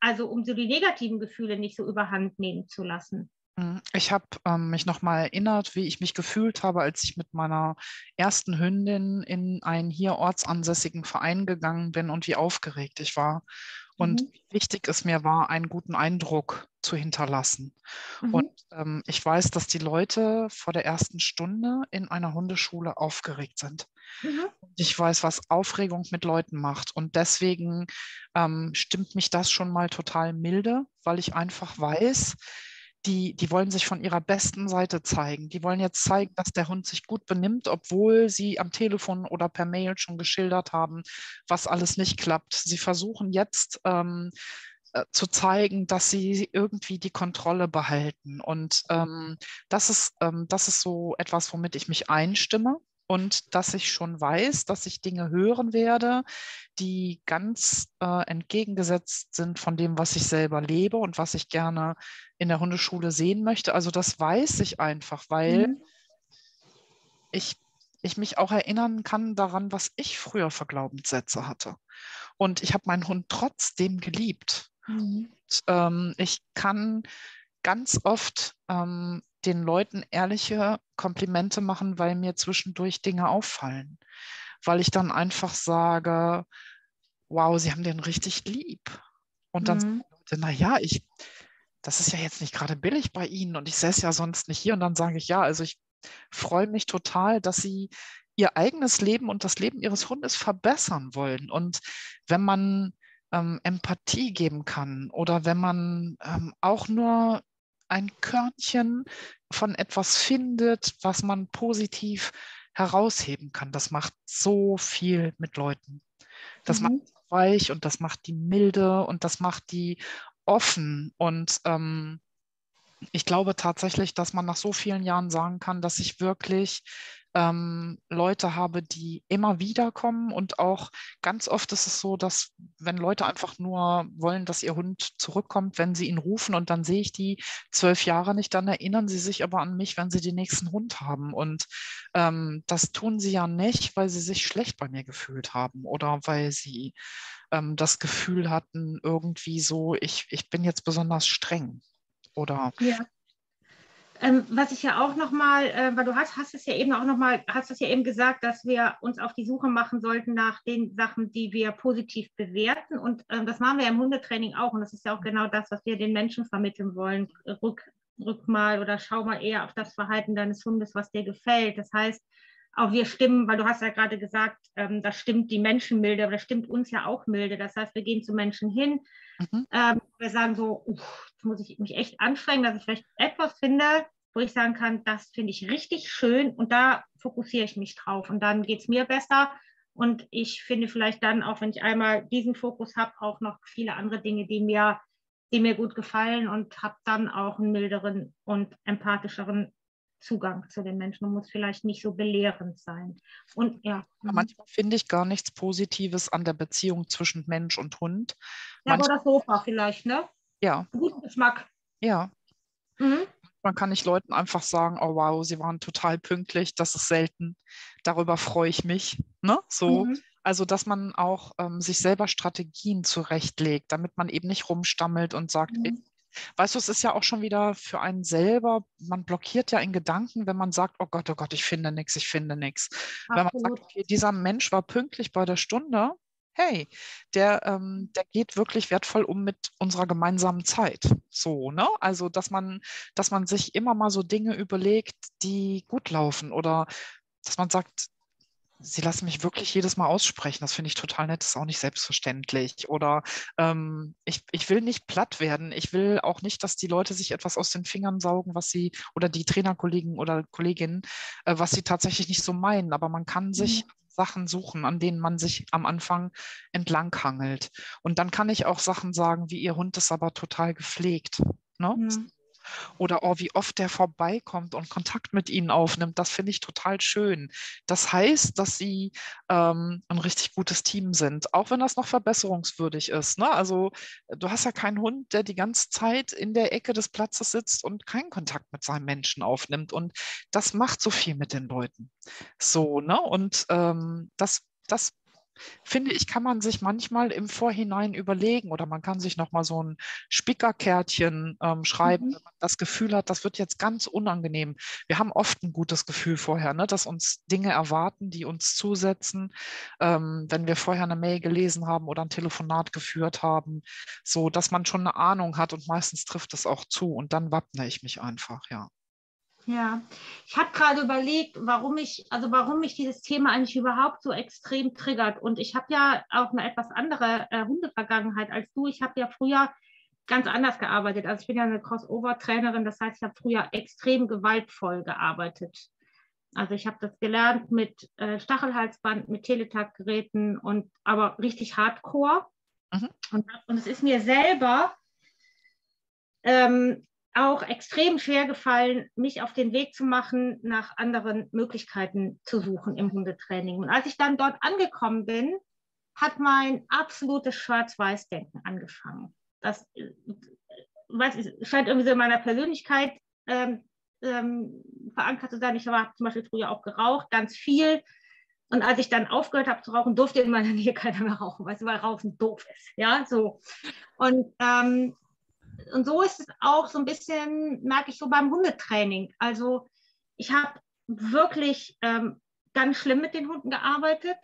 also um so die negativen Gefühle nicht so überhand nehmen zu lassen? Hm, ich habe ähm, mich nochmal erinnert, wie ich mich gefühlt habe, als ich mit meiner ersten Hündin in einen hier ortsansässigen Verein gegangen bin und wie aufgeregt ich war. Und mhm. wie wichtig es mir war, einen guten Eindruck zu hinterlassen. Mhm. Und ähm, ich weiß, dass die Leute vor der ersten Stunde in einer Hundeschule aufgeregt sind. Mhm. Ich weiß, was Aufregung mit Leuten macht. Und deswegen ähm, stimmt mich das schon mal total milde, weil ich einfach weiß, die, die wollen sich von ihrer besten Seite zeigen. Die wollen jetzt zeigen, dass der Hund sich gut benimmt, obwohl sie am Telefon oder per Mail schon geschildert haben, was alles nicht klappt. Sie versuchen jetzt ähm, äh, zu zeigen, dass sie irgendwie die Kontrolle behalten. Und ähm, das, ist, ähm, das ist so etwas, womit ich mich einstimme und dass ich schon weiß, dass ich Dinge hören werde, die ganz äh, entgegengesetzt sind von dem, was ich selber lebe und was ich gerne in der Hundeschule sehen möchte. Also das weiß ich einfach, weil mhm. ich, ich mich auch erinnern kann daran, was ich früher für Glaubenssätze hatte. Und ich habe meinen Hund trotzdem geliebt. Mhm. Und, ähm, ich kann ganz oft ähm, den Leuten ehrliche Komplimente machen, weil mir zwischendurch Dinge auffallen. Weil ich dann einfach sage, wow, sie haben den richtig lieb. Und dann mhm. sagen naja, ich, das ist ja jetzt nicht gerade billig bei Ihnen und ich säße ja sonst nicht hier. Und dann sage ich, ja, also ich freue mich total, dass Sie Ihr eigenes Leben und das Leben Ihres Hundes verbessern wollen. Und wenn man ähm, Empathie geben kann oder wenn man ähm, auch nur ein Körnchen von etwas findet, was man positiv herausheben kann. Das macht so viel mit Leuten. Das mhm. macht weich und das macht die milde und das macht die offen. Und ähm, ich glaube tatsächlich, dass man nach so vielen Jahren sagen kann, dass ich wirklich ähm, Leute habe, die immer wieder kommen und auch ganz oft ist es so, dass wenn Leute einfach nur wollen, dass ihr Hund zurückkommt, wenn sie ihn rufen und dann sehe ich die zwölf Jahre nicht, dann erinnern sie sich aber an mich, wenn sie den nächsten Hund haben und ähm, das tun sie ja nicht, weil sie sich schlecht bei mir gefühlt haben oder weil sie ähm, das Gefühl hatten, irgendwie so, ich, ich bin jetzt besonders streng oder ja. Ähm, was ich ja auch nochmal, äh, weil du hast, hast es ja eben auch nochmal, hast es ja eben gesagt, dass wir uns auf die Suche machen sollten nach den Sachen, die wir positiv bewerten. Und äh, das machen wir im Hundetraining auch. Und das ist ja auch genau das, was wir den Menschen vermitteln wollen. Rück, rück mal oder schau mal eher auf das Verhalten deines Hundes, was dir gefällt. Das heißt, auch wir stimmen, weil du hast ja gerade gesagt, ähm, das stimmt die Menschen milde, aber das stimmt uns ja auch milde. Das heißt, wir gehen zu Menschen hin, mhm. ähm, wir sagen so, uff, jetzt muss ich mich echt anstrengen, dass ich vielleicht etwas finde, wo ich sagen kann, das finde ich richtig schön und da fokussiere ich mich drauf und dann geht es mir besser. Und ich finde vielleicht dann, auch wenn ich einmal diesen Fokus habe, auch noch viele andere Dinge, die mir, die mir gut gefallen und habe dann auch einen milderen und empathischeren Zugang zu den Menschen und muss vielleicht nicht so belehrend sein. Und ja. Mhm. Manchmal finde ich gar nichts Positives an der Beziehung zwischen Mensch und Hund. Ja, Manch aber das Sofa vielleicht, ne? Ja. Guten Geschmack. Ja. Mhm. Man kann nicht Leuten einfach sagen, oh wow, sie waren total pünktlich, das ist selten. Darüber freue ich mich. Ne? So. Mhm. Also, dass man auch ähm, sich selber Strategien zurechtlegt, damit man eben nicht rumstammelt und sagt, mhm. Weißt du, es ist ja auch schon wieder für einen selber, man blockiert ja in Gedanken, wenn man sagt, oh Gott, oh Gott, ich finde nichts, ich finde nichts. Wenn man sagt, okay, dieser Mensch war pünktlich bei der Stunde, hey, der, ähm, der geht wirklich wertvoll um mit unserer gemeinsamen Zeit. So, ne? Also, dass man, dass man sich immer mal so Dinge überlegt, die gut laufen oder dass man sagt, Sie lassen mich wirklich jedes Mal aussprechen. Das finde ich total nett. Das ist auch nicht selbstverständlich. Oder ähm, ich, ich will nicht platt werden. Ich will auch nicht, dass die Leute sich etwas aus den Fingern saugen, was sie oder die Trainerkollegen oder Kolleginnen, äh, was sie tatsächlich nicht so meinen. Aber man kann sich mhm. Sachen suchen, an denen man sich am Anfang entlanghangelt. Und dann kann ich auch Sachen sagen, wie ihr Hund ist aber total gepflegt. Ne? Mhm. Oder oh, wie oft der vorbeikommt und Kontakt mit ihnen aufnimmt, das finde ich total schön. Das heißt, dass sie ähm, ein richtig gutes Team sind, auch wenn das noch verbesserungswürdig ist. Ne? Also du hast ja keinen Hund, der die ganze Zeit in der Ecke des Platzes sitzt und keinen Kontakt mit seinem Menschen aufnimmt. Und das macht so viel mit den Leuten. So, ne? Und ähm, das, das finde ich, kann man sich manchmal im Vorhinein überlegen oder man kann sich nochmal so ein Spickerkärtchen ähm, schreiben, mhm. wenn man das Gefühl hat, das wird jetzt ganz unangenehm. Wir haben oft ein gutes Gefühl vorher, ne, dass uns Dinge erwarten, die uns zusetzen, ähm, wenn wir vorher eine Mail gelesen haben oder ein Telefonat geführt haben, so dass man schon eine Ahnung hat und meistens trifft es auch zu und dann wappne ich mich einfach, ja. Ja, ich habe gerade überlegt, warum ich, also warum mich dieses Thema eigentlich überhaupt so extrem triggert. Und ich habe ja auch eine etwas andere äh, Hundevergangenheit als du. Ich habe ja früher ganz anders gearbeitet. Also ich bin ja eine Crossover-Trainerin, das heißt, ich habe früher extrem gewaltvoll gearbeitet. Also ich habe das gelernt mit äh, Stachelhalsband, mit Teletag-Geräten und aber richtig hardcore. Mhm. Und, und es ist mir selber ähm, auch extrem schwer gefallen, mich auf den Weg zu machen, nach anderen Möglichkeiten zu suchen im Hundetraining. Und als ich dann dort angekommen bin, hat mein absolutes Schwarz-Weiß-Denken angefangen. Das weiß ich, scheint irgendwie so in meiner Persönlichkeit ähm, ähm, verankert zu sein. Ich habe zum Beispiel früher auch geraucht, ganz viel. Und als ich dann aufgehört habe zu rauchen, durfte in meiner Nähe keiner mehr rauchen, weißt du, weil Rauchen doof ist. Ja, so. Und ähm, und so ist es auch so ein bisschen, merke ich so beim Hundetraining. Also ich habe wirklich ähm, ganz schlimm mit den Hunden gearbeitet.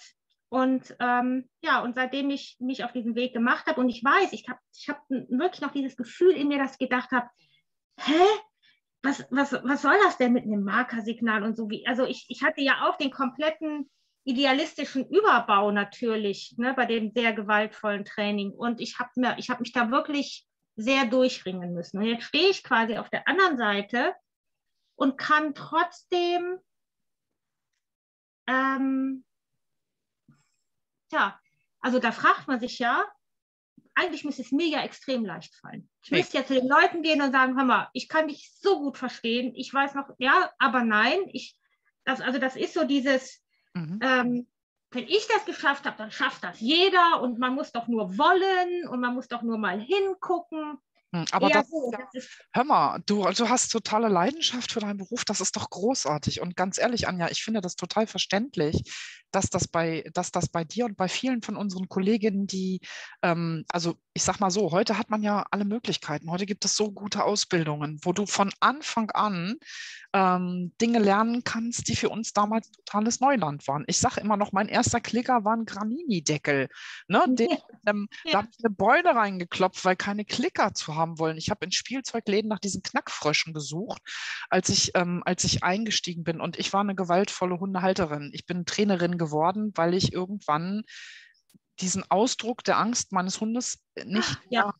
Und ähm, ja, und seitdem ich mich auf diesen Weg gemacht habe und ich weiß, ich habe ich hab wirklich noch dieses Gefühl in mir, dass ich gedacht habe, hä? Was, was, was soll das denn mit einem Markersignal und so wie? Also ich, ich hatte ja auch den kompletten idealistischen Überbau natürlich ne, bei dem sehr gewaltvollen Training. Und ich habe hab mich da wirklich sehr durchringen müssen. Und jetzt stehe ich quasi auf der anderen Seite und kann trotzdem, ähm, ja, also da fragt man sich ja, eigentlich müsste es mir ja extrem leicht fallen. Ich nee. müsste ja zu den Leuten gehen und sagen, hör mal, ich kann dich so gut verstehen, ich weiß noch, ja, aber nein, ich, das, also das ist so dieses, mhm. ähm, wenn ich das geschafft habe, dann schafft das jeder und man muss doch nur wollen und man muss doch nur mal hingucken. Hm, aber das, so, das ist, hör mal, du, du hast totale Leidenschaft für deinen Beruf, das ist doch großartig. Und ganz ehrlich, Anja, ich finde das total verständlich, dass das bei, dass das bei dir und bei vielen von unseren Kolleginnen, die, ähm, also ich sag mal so, heute hat man ja alle Möglichkeiten. Heute gibt es so gute Ausbildungen, wo du von Anfang an ähm, Dinge lernen kannst, die für uns damals totales Neuland waren. Ich sage immer noch, mein erster Klicker war ein Granini-Deckel. Ne? Den, ähm, ja. Da habe ich eine Beule reingeklopft, weil keine Klicker zu haben wollen. Ich habe in Spielzeugläden nach diesen Knackfröschen gesucht, als ich, ähm, als ich eingestiegen bin. Und ich war eine gewaltvolle Hundehalterin. Ich bin Trainerin geworden, weil ich irgendwann diesen Ausdruck der Angst meines Hundes nicht ja.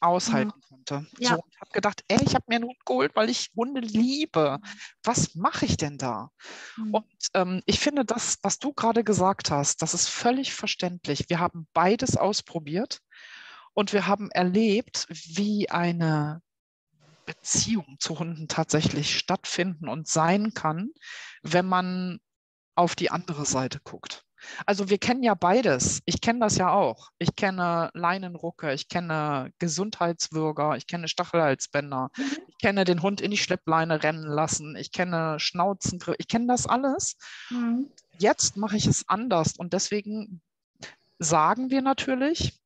aushalten mhm. konnte. Ja. So, ich habe gedacht, ey, ich habe mir einen Hund geholt, weil ich Hunde liebe. Was mache ich denn da? Mhm. Und ähm, ich finde das, was du gerade gesagt hast, das ist völlig verständlich. Wir haben beides ausprobiert und wir haben erlebt, wie eine Beziehung zu Hunden tatsächlich stattfinden und sein kann, wenn man auf die andere Seite guckt. Also wir kennen ja beides. Ich kenne das ja auch. Ich kenne Leinenrucke, ich kenne Gesundheitswürger, ich kenne Stachelhalsbänder, mhm. ich kenne den Hund in die Schleppleine rennen lassen, ich kenne Schnauzen, ich kenne das alles. Mhm. Jetzt mache ich es anders und deswegen sagen wir natürlich,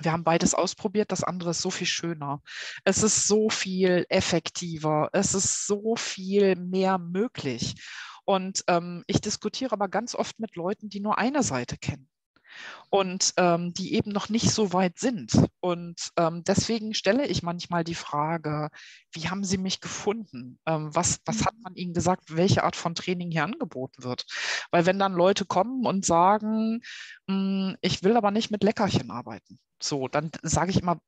wir haben beides ausprobiert, das andere ist so viel schöner. Es ist so viel effektiver, es ist so viel mehr möglich. Und ähm, ich diskutiere aber ganz oft mit Leuten, die nur eine Seite kennen und ähm, die eben noch nicht so weit sind. Und ähm, deswegen stelle ich manchmal die Frage, wie haben Sie mich gefunden? Ähm, was, was hat man Ihnen gesagt, welche Art von Training hier angeboten wird? Weil wenn dann Leute kommen und sagen, hm, ich will aber nicht mit Leckerchen arbeiten, so, dann sage ich immer,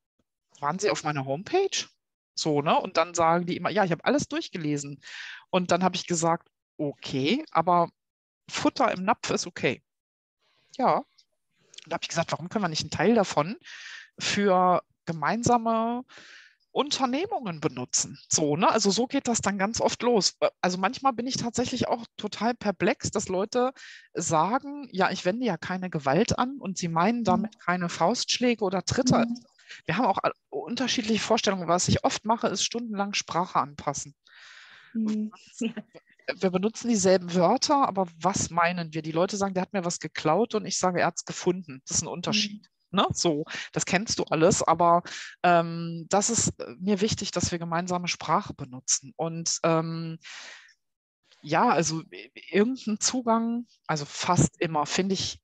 waren Sie auf meiner Homepage? So, ne? Und dann sagen die immer, ja, ich habe alles durchgelesen. Und dann habe ich gesagt, okay, aber Futter im Napf ist okay. Ja. Und da habe ich gesagt, warum können wir nicht einen Teil davon für gemeinsame Unternehmungen benutzen. So, ne? Also so geht das dann ganz oft los. Also manchmal bin ich tatsächlich auch total perplex, dass Leute sagen, ja, ich wende ja keine Gewalt an und sie meinen mhm. damit keine Faustschläge oder Tritte. Mhm. Wir haben auch unterschiedliche Vorstellungen. Was ich oft mache, ist stundenlang Sprache anpassen. Mhm. wir benutzen dieselben Wörter, aber was meinen wir? Die Leute sagen, der hat mir was geklaut und ich sage, er hat es gefunden. Das ist ein Unterschied. Mhm. Ne? So, das kennst du alles, aber ähm, das ist äh, mir wichtig, dass wir gemeinsame Sprache benutzen. Und ähm, ja, also irgendeinen Zugang, also fast immer, finde ich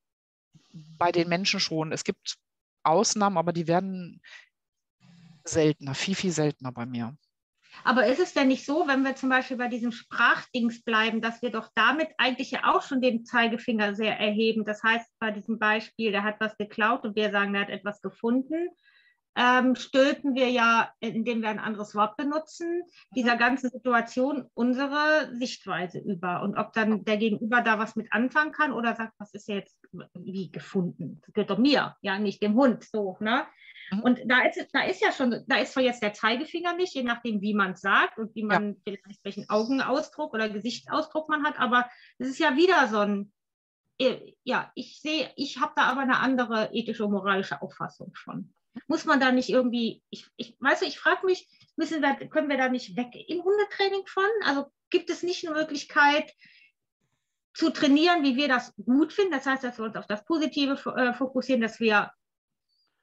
bei den Menschen schon. Es gibt Ausnahmen, aber die werden seltener, viel, viel seltener bei mir. Aber ist es denn nicht so, wenn wir zum Beispiel bei diesem Sprachdings bleiben, dass wir doch damit eigentlich ja auch schon den Zeigefinger sehr erheben? Das heißt, bei diesem Beispiel, der hat was geklaut und wir sagen, der hat etwas gefunden, ähm, stülpen wir ja, indem wir ein anderes Wort benutzen, dieser ganzen Situation unsere Sichtweise über. Und ob dann der Gegenüber da was mit anfangen kann oder sagt, was ist jetzt wie gefunden? Das gehört doch mir, ja, nicht dem Hund. So, ne? Mhm. Und da ist, da ist ja schon, da ist zwar jetzt der Zeigefinger nicht, je nachdem, wie man es sagt und wie man ja. vielleicht welchen Augenausdruck oder Gesichtsausdruck man hat, aber es ist ja wieder so ein, äh, ja, ich sehe, ich habe da aber eine andere ethische und moralische Auffassung von. Muss man da nicht irgendwie, ich, ich weißt du, ich frage mich, müssen wir, können wir da nicht weg im Hundetraining von? Also gibt es nicht eine Möglichkeit, zu trainieren, wie wir das gut finden. Das heißt, dass wir uns auf das Positive äh, fokussieren, dass wir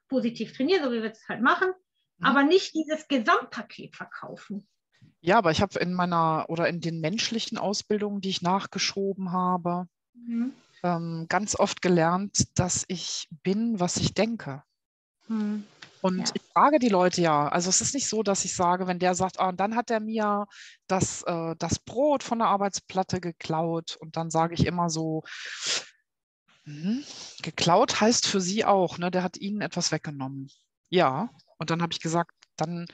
positiv trainieren, so wie wir es halt machen, mhm. aber nicht dieses Gesamtpaket verkaufen. Ja, aber ich habe in meiner oder in den menschlichen Ausbildungen, die ich nachgeschoben habe, mhm. ähm, ganz oft gelernt, dass ich bin, was ich denke. Mhm. Und ja. ich frage die Leute ja, also es ist nicht so, dass ich sage, wenn der sagt, ah, und dann hat er mir das, äh, das Brot von der Arbeitsplatte geklaut und dann sage ich immer so, Mhm. Geklaut heißt für sie auch, ne? der hat ihnen etwas weggenommen. Ja, und dann habe ich gesagt, dann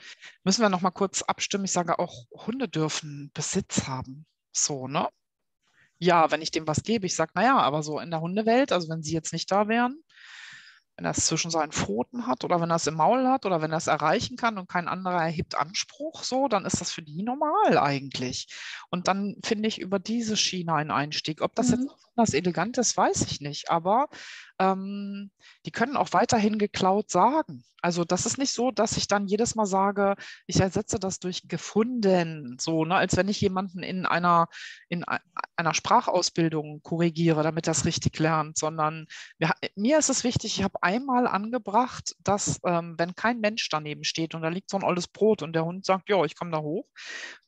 müssen wir noch mal kurz abstimmen. Ich sage auch, Hunde dürfen Besitz haben. So, ne? Ja, wenn ich dem was gebe, ich sage, naja, aber so in der Hundewelt, also wenn sie jetzt nicht da wären, wenn er es zwischen seinen Pfoten hat oder wenn er es im Maul hat oder wenn er es erreichen kann und kein anderer erhebt Anspruch, so, dann ist das für die normal eigentlich. Und dann finde ich über diese Schiene einen Einstieg. Ob das mhm. jetzt besonders elegant ist, weiß ich nicht, aber ähm, die können auch weiterhin geklaut sagen. Also das ist nicht so, dass ich dann jedes Mal sage, ich ersetze das durch gefunden, so, ne, als wenn ich jemanden in einer, in einer Sprachausbildung korrigiere, damit es richtig lernt, sondern wir, mir ist es wichtig, ich habe einmal angebracht, dass ähm, wenn kein Mensch daneben steht und da liegt so ein olles Brot und der Hund sagt, ja, ich komme da hoch,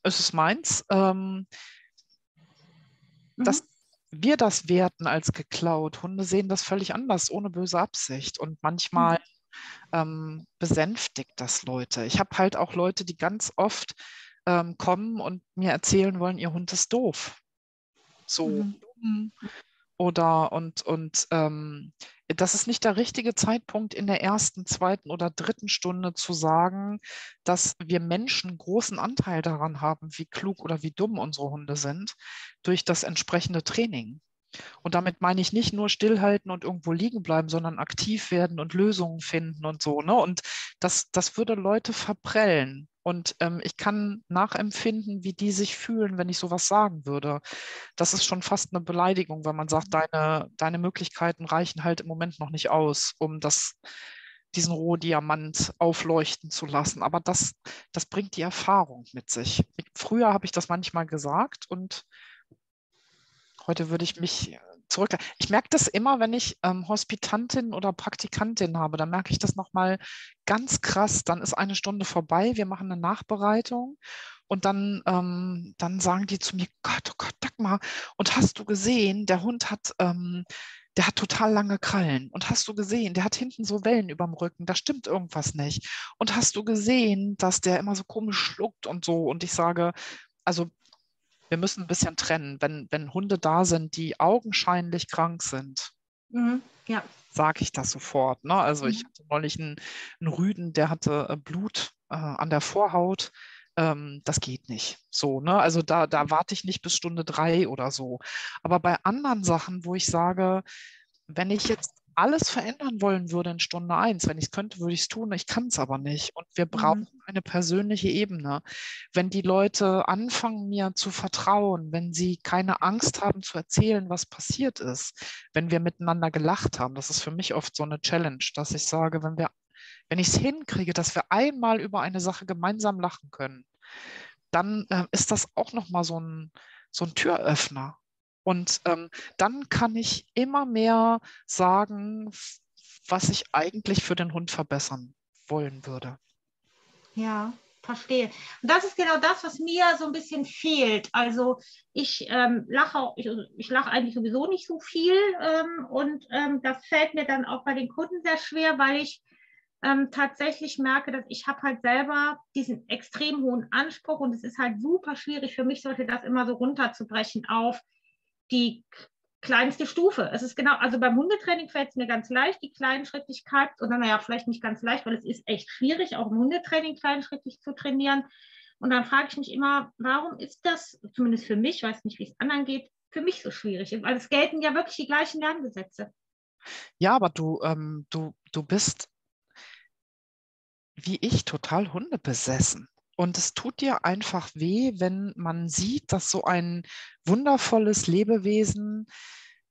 es ist meins, ähm, mhm. Wir das werten als geklaut. Hunde sehen das völlig anders, ohne böse Absicht. Und manchmal mhm. ähm, besänftigt das Leute. Ich habe halt auch Leute, die ganz oft ähm, kommen und mir erzählen wollen, ihr Hund ist doof. So mhm. oder und und ähm, das ist nicht der richtige Zeitpunkt in der ersten, zweiten oder dritten Stunde zu sagen, dass wir Menschen großen Anteil daran haben, wie klug oder wie dumm unsere Hunde sind, durch das entsprechende Training. Und damit meine ich nicht nur stillhalten und irgendwo liegen bleiben, sondern aktiv werden und Lösungen finden und so. Ne? Und das, das würde Leute verprellen. Und ähm, ich kann nachempfinden, wie die sich fühlen, wenn ich sowas sagen würde. Das ist schon fast eine Beleidigung, wenn man sagt, deine, deine Möglichkeiten reichen halt im Moment noch nicht aus, um das, diesen Rohdiamant aufleuchten zu lassen. Aber das, das bringt die Erfahrung mit sich. Früher habe ich das manchmal gesagt und heute würde ich mich zurück. Ich merke das immer, wenn ich ähm, Hospitantin oder Praktikantin habe, dann merke ich das nochmal ganz krass. Dann ist eine Stunde vorbei, wir machen eine Nachbereitung und dann, ähm, dann sagen die zu mir, Gott, oh Gott, Dagmar, und hast du gesehen, der Hund hat, ähm, der hat total lange Krallen. Und hast du gesehen, der hat hinten so Wellen überm Rücken, da stimmt irgendwas nicht. Und hast du gesehen, dass der immer so komisch schluckt und so. Und ich sage, also wir müssen ein bisschen trennen. Wenn, wenn Hunde da sind, die augenscheinlich krank sind, mhm, ja. sage ich das sofort. Ne? Also mhm. ich hatte neulich einen, einen, Rüden, der hatte äh, Blut äh, an der Vorhaut. Ähm, das geht nicht. So, ne? Also da, da warte ich nicht bis Stunde drei oder so. Aber bei anderen Sachen, wo ich sage, wenn ich jetzt alles verändern wollen würde in Stunde eins. Wenn ich es könnte, würde ich es tun. Ich kann es aber nicht. Und wir brauchen mhm. eine persönliche Ebene. Wenn die Leute anfangen, mir zu vertrauen, wenn sie keine Angst haben zu erzählen, was passiert ist, wenn wir miteinander gelacht haben, das ist für mich oft so eine Challenge, dass ich sage, wenn wir, wenn ich es hinkriege, dass wir einmal über eine Sache gemeinsam lachen können, dann äh, ist das auch nochmal so ein, so ein Türöffner. Und ähm, dann kann ich immer mehr sagen, was ich eigentlich für den Hund verbessern wollen würde. Ja, verstehe. Und das ist genau das, was mir so ein bisschen fehlt. Also ich ähm, lache, ich, ich lache eigentlich sowieso nicht so viel ähm, und ähm, das fällt mir dann auch bei den Kunden sehr schwer, weil ich ähm, tatsächlich merke, dass ich habe halt selber diesen extrem hohen Anspruch und es ist halt super schwierig für mich, sollte das immer so runterzubrechen auf die kleinste Stufe. Es ist genau, also beim Hundetraining fällt es mir ganz leicht, die Kleinschrittigkeit, oder naja, vielleicht nicht ganz leicht, weil es ist echt schwierig, auch im Hundetraining kleinschrittig zu trainieren. Und dann frage ich mich immer, warum ist das, zumindest für mich, ich weiß nicht, wie es anderen geht, für mich so schwierig? Weil es gelten ja wirklich die gleichen Lerngesetze. Ja, aber du, ähm, du, du bist wie ich total hundebesessen. Und es tut dir einfach weh, wenn man sieht, dass so ein wundervolles Lebewesen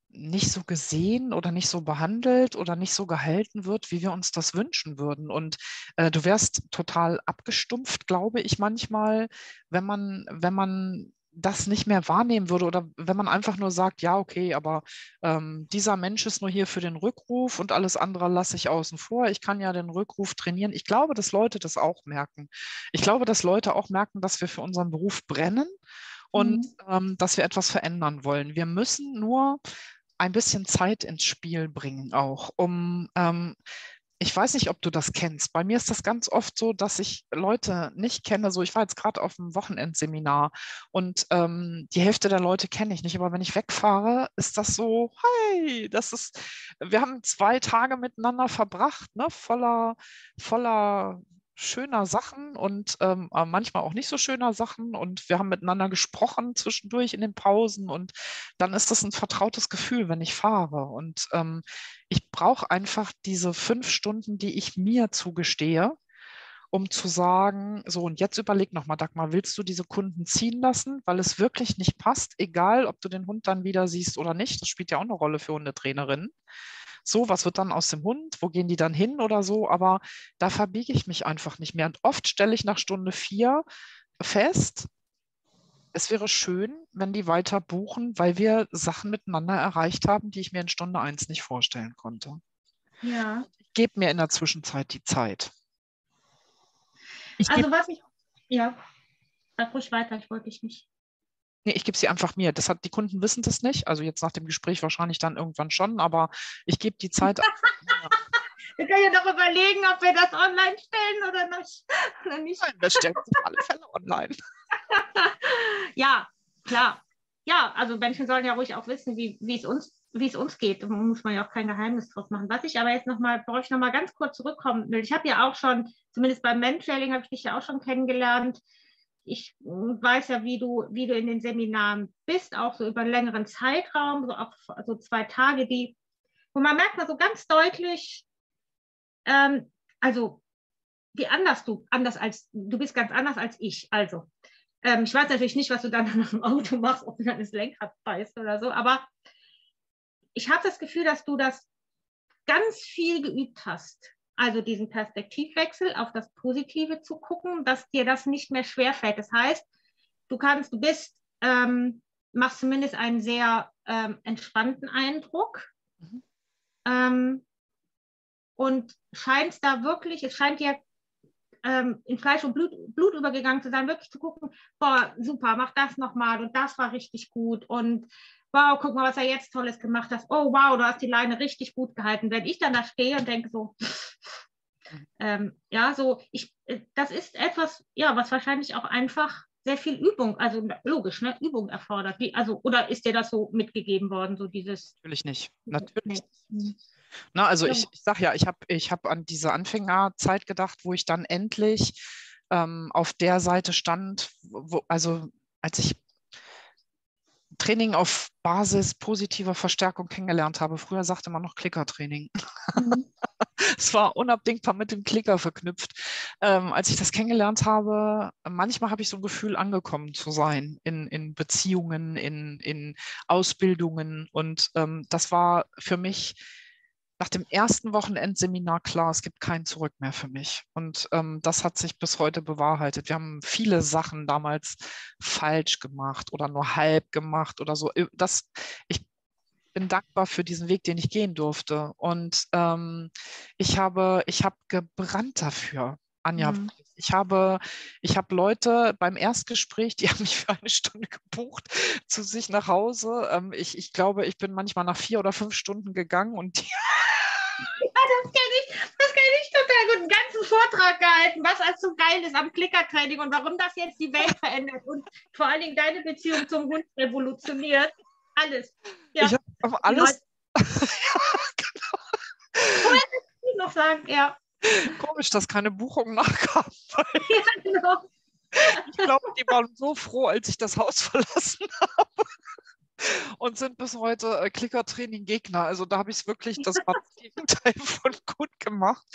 nicht so gesehen oder nicht so behandelt oder nicht so gehalten wird, wie wir uns das wünschen würden. Und äh, du wärst total abgestumpft, glaube ich, manchmal, wenn man, wenn man das nicht mehr wahrnehmen würde oder wenn man einfach nur sagt, ja, okay, aber ähm, dieser Mensch ist nur hier für den Rückruf und alles andere lasse ich außen vor. Ich kann ja den Rückruf trainieren. Ich glaube, dass Leute das auch merken. Ich glaube, dass Leute auch merken, dass wir für unseren Beruf brennen und mhm. ähm, dass wir etwas verändern wollen. Wir müssen nur ein bisschen Zeit ins Spiel bringen, auch um ähm, ich weiß nicht, ob du das kennst. Bei mir ist das ganz oft so, dass ich Leute nicht kenne. So, ich war jetzt gerade auf einem Wochenendseminar und ähm, die Hälfte der Leute kenne ich nicht. Aber wenn ich wegfahre, ist das so, hey, das ist, wir haben zwei Tage miteinander verbracht, ne, voller, voller schöner Sachen und ähm, äh, manchmal auch nicht so schöner Sachen. Und wir haben miteinander gesprochen zwischendurch in den Pausen. Und dann ist das ein vertrautes Gefühl, wenn ich fahre. Und ähm, ich brauche einfach diese fünf Stunden, die ich mir zugestehe, um zu sagen, so und jetzt überleg nochmal, Dagmar, willst du diese Kunden ziehen lassen, weil es wirklich nicht passt, egal ob du den Hund dann wieder siehst oder nicht. Das spielt ja auch eine Rolle für Hundetrainerinnen so, was wird dann aus dem Hund, wo gehen die dann hin oder so, aber da verbiege ich mich einfach nicht mehr. Und oft stelle ich nach Stunde vier fest, es wäre schön, wenn die weiter buchen, weil wir Sachen miteinander erreicht haben, die ich mir in Stunde eins nicht vorstellen konnte. Ja. Ich gebe mir in der Zwischenzeit die Zeit. Ich also was ich, ja, sag ruhig weiter, ich wollte dich nicht. Nee, ich gebe sie einfach mir. Das hat, die Kunden wissen das nicht. Also jetzt nach dem Gespräch wahrscheinlich dann irgendwann schon, aber ich gebe die Zeit. wir können ja noch überlegen, ob wir das online stellen oder nicht. Oder nicht. Nein, wir stellen es auf alle Fälle online. ja, klar. Ja, also Menschen sollen ja ruhig auch wissen, wie, es uns wie es uns geht. Da muss man ja auch kein Geheimnis draus machen. Was ich aber jetzt nochmal, brauche ich nochmal ganz kurz zurückkommen will. Ich habe ja auch schon, zumindest beim Mentoring habe ich dich ja auch schon kennengelernt, ich weiß ja, wie du, wie du in den Seminaren bist, auch so über einen längeren Zeitraum, so auch so zwei Tage, die, wo man merkt mal so ganz deutlich, ähm, also wie anders du, anders als, du bist ganz anders als ich. Also, ähm, ich weiß natürlich nicht, was du dann nach dem Auto machst, ob du dann das Lenkrad beißt oder so, aber ich habe das Gefühl, dass du das ganz viel geübt hast also diesen Perspektivwechsel auf das Positive zu gucken, dass dir das nicht mehr schwerfällt. Das heißt, du kannst, du bist, ähm, machst zumindest einen sehr ähm, entspannten Eindruck mhm. ähm, und scheinst da wirklich, es scheint dir ähm, in Fleisch und Blut, Blut übergegangen zu sein, wirklich zu gucken, boah, super, mach das nochmal und das war richtig gut und wow, guck mal, was er jetzt Tolles gemacht hat. Oh, wow, du hast die Leine richtig gut gehalten. Wenn ich dann da stehe und denke so, ähm, ja, so, ich, äh, das ist etwas, ja, was wahrscheinlich auch einfach sehr viel Übung, also logisch, ne, Übung erfordert. Wie, also, oder ist dir das so mitgegeben worden, so dieses? Natürlich nicht. Natürlich. Nee. Na, also ja. ich, ich sage ja, ich habe ich hab an diese Anfängerzeit gedacht, wo ich dann endlich ähm, auf der Seite stand, wo, also als ich Training auf Basis positiver Verstärkung kennengelernt habe. Früher sagte man noch Klickertraining. Mhm. es war unabdingbar mit dem Klicker verknüpft. Ähm, als ich das kennengelernt habe, manchmal habe ich so ein Gefühl, angekommen zu sein in, in Beziehungen, in, in Ausbildungen. Und ähm, das war für mich nach dem ersten Wochenendseminar klar, es gibt kein Zurück mehr für mich. Und ähm, das hat sich bis heute bewahrheitet. Wir haben viele Sachen damals falsch gemacht oder nur halb gemacht oder so. Das, ich bin dankbar für diesen Weg, den ich gehen durfte. Und ähm, ich habe, ich habe gebrannt dafür, Anja. Mhm. Ich habe, ich habe Leute beim Erstgespräch, die haben mich für eine Stunde gebucht zu sich nach Hause. Ähm, ich, ich glaube, ich bin manchmal nach vier oder fünf Stunden gegangen und die ja, das kenne ich, das kenne ich total gut. Einen ganzen Vortrag gehalten, was als so geil ist am Klickertraining und warum das jetzt die Welt verändert und vor allen Dingen deine Beziehung zum Hund revolutioniert. Alles. Ja. Ich habe alles. ja, genau. Ich noch sagen, ja. Komisch, dass keine Buchung nachkam. Ja, genau. Ich glaube, die waren so froh, als ich das Haus verlassen habe und sind bis heute äh, Klickertraining-Gegner. Also da habe ich es wirklich, das Gegenteil von gut gemacht.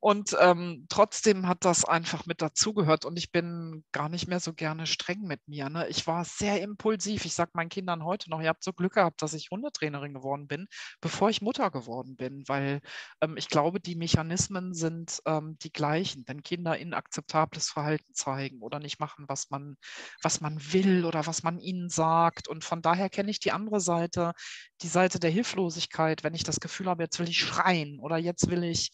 Und ähm, trotzdem hat das einfach mit dazugehört. Und ich bin gar nicht mehr so gerne streng mit mir. Ne? Ich war sehr impulsiv. Ich sage meinen Kindern heute noch, ihr habt so Glück gehabt, dass ich Hundetrainerin geworden bin, bevor ich Mutter geworden bin. Weil ähm, ich glaube, die Mechanismen sind ähm, die gleichen. Wenn Kinder inakzeptables Verhalten zeigen oder nicht machen, was man, was man will oder was man ihnen sagt. Und von daher kenne ich die andere Seite, die Seite der Hilflosigkeit, wenn ich das Gefühl habe, jetzt will ich schreien oder jetzt will ich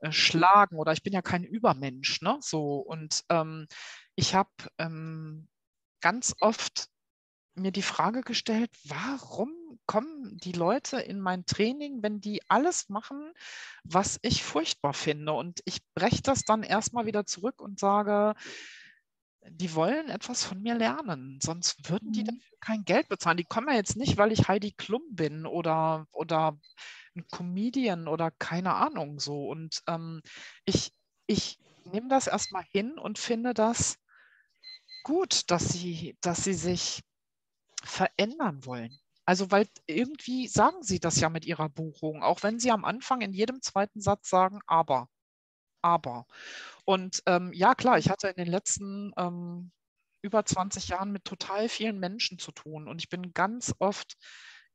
äh, schlagen oder ich bin ja kein Übermensch, ne? So und ähm, ich habe ähm, ganz oft mir die Frage gestellt, warum kommen die Leute in mein Training, wenn die alles machen, was ich furchtbar finde? Und ich breche das dann erstmal wieder zurück und sage, die wollen etwas von mir lernen, sonst würden die mhm. dafür kein Geld bezahlen. Die kommen ja jetzt nicht, weil ich Heidi Klum bin oder, oder ein Comedian oder keine Ahnung so. Und ähm, ich, ich nehme das erstmal hin und finde das gut, dass sie, dass sie sich verändern wollen. Also, weil irgendwie sagen sie das ja mit ihrer Buchung, auch wenn sie am Anfang in jedem zweiten Satz sagen, aber aber. Und ähm, ja, klar, ich hatte in den letzten ähm, über 20 Jahren mit total vielen Menschen zu tun und ich bin ganz oft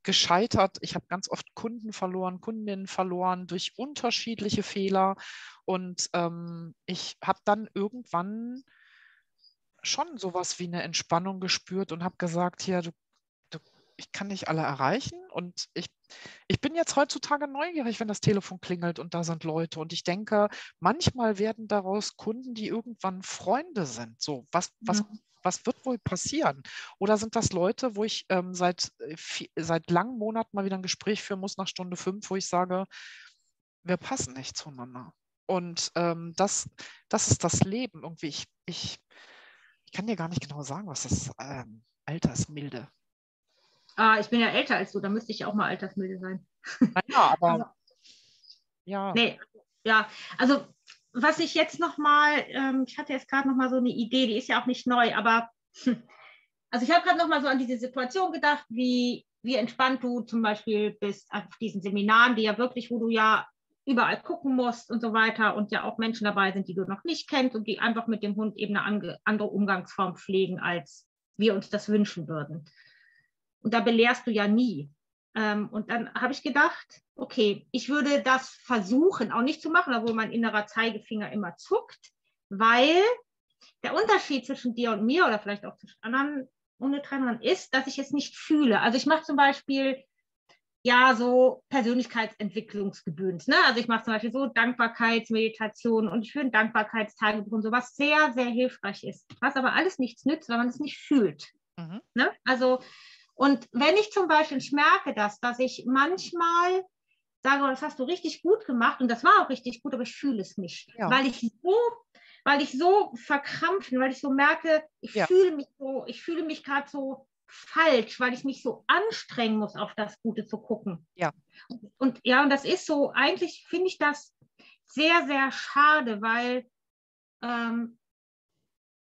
gescheitert. Ich habe ganz oft Kunden verloren, Kundinnen verloren durch unterschiedliche Fehler und ähm, ich habe dann irgendwann schon sowas wie eine Entspannung gespürt und habe gesagt, hier, du ich kann nicht alle erreichen und ich, ich bin jetzt heutzutage neugierig, wenn das Telefon klingelt und da sind Leute und ich denke, manchmal werden daraus Kunden, die irgendwann Freunde sind. So, was, was, mhm. was wird wohl passieren? Oder sind das Leute, wo ich ähm, seit, äh, seit langen Monaten mal wieder ein Gespräch führen muss nach Stunde fünf, wo ich sage, wir passen nicht zueinander. Und ähm, das, das ist das Leben. Irgendwie, ich, ich, ich kann dir gar nicht genau sagen, was das ähm, Altersmilde Ah, ich bin ja älter als du, da müsste ich auch mal altersmilde sein. Ja, aber. Also, ja. Nee, ja, also was ich jetzt nochmal, ähm, ich hatte jetzt gerade nochmal so eine Idee, die ist ja auch nicht neu, aber also ich habe gerade nochmal so an diese Situation gedacht, wie, wie entspannt du zum Beispiel bist auf diesen Seminaren, die ja wirklich, wo du ja überall gucken musst und so weiter und ja auch Menschen dabei sind, die du noch nicht kennst und die einfach mit dem Hund eben eine andere Umgangsform pflegen, als wir uns das wünschen würden. Und da belehrst du ja nie. Ähm, und dann habe ich gedacht, okay, ich würde das versuchen, auch nicht zu machen, obwohl mein innerer Zeigefinger immer zuckt, weil der Unterschied zwischen dir und mir oder vielleicht auch zwischen anderen Hundetrainern ist, dass ich es nicht fühle. Also ich mache zum Beispiel ja so Persönlichkeitsentwicklungsgebühnt. Ne? Also ich mache zum Beispiel so Dankbarkeitsmeditation und ich führe ein Dankbarkeitstagebuch und so, was sehr, sehr hilfreich ist, was aber alles nichts nützt, wenn man es nicht fühlt. Mhm. Ne? Also und wenn ich zum Beispiel, ich merke das, dass ich manchmal sage, oh, das hast du richtig gut gemacht und das war auch richtig gut, aber ich fühle es nicht, ja. weil ich so weil ich so verkrampft bin, weil ich so merke, ich ja. fühle mich so, ich fühle mich gerade so falsch, weil ich mich so anstrengen muss, auf das Gute zu gucken. Ja. Und, und ja, und das ist so, eigentlich finde ich das sehr, sehr schade, weil ähm,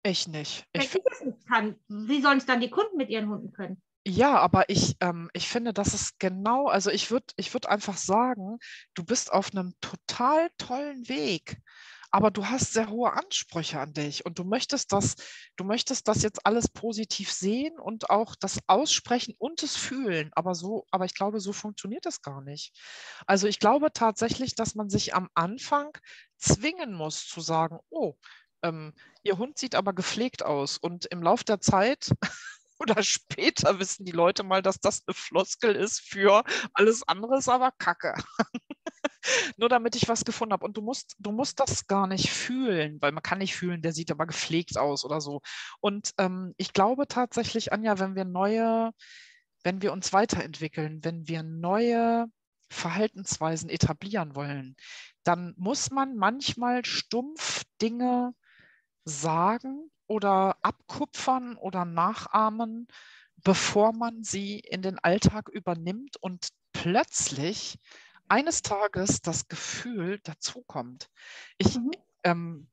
ich nicht. Ich, ich es nicht kann, wie sollen es dann die Kunden mit ihren Hunden können? Ja, aber ich, ähm, ich finde, das ist genau, also ich würde ich würd einfach sagen, du bist auf einem total tollen Weg. aber du hast sehr hohe Ansprüche an dich und du möchtest das, du möchtest das jetzt alles positiv sehen und auch das aussprechen und es fühlen. Aber so, aber ich glaube, so funktioniert das gar nicht. Also ich glaube tatsächlich, dass man sich am Anfang zwingen muss zu sagen, oh, ähm, Ihr Hund sieht aber gepflegt aus. Und im Laufe der Zeit oder später wissen die Leute mal, dass das eine Floskel ist für alles andere ist aber Kacke. Nur damit ich was gefunden habe. Und du musst, du musst das gar nicht fühlen, weil man kann nicht fühlen, der sieht aber gepflegt aus oder so. Und ähm, ich glaube tatsächlich, Anja, wenn wir neue, wenn wir uns weiterentwickeln, wenn wir neue Verhaltensweisen etablieren wollen, dann muss man manchmal stumpf Dinge sagen oder abkupfern oder nachahmen, bevor man sie in den Alltag übernimmt und plötzlich eines Tages das Gefühl dazukommt. Ich mhm. ähm,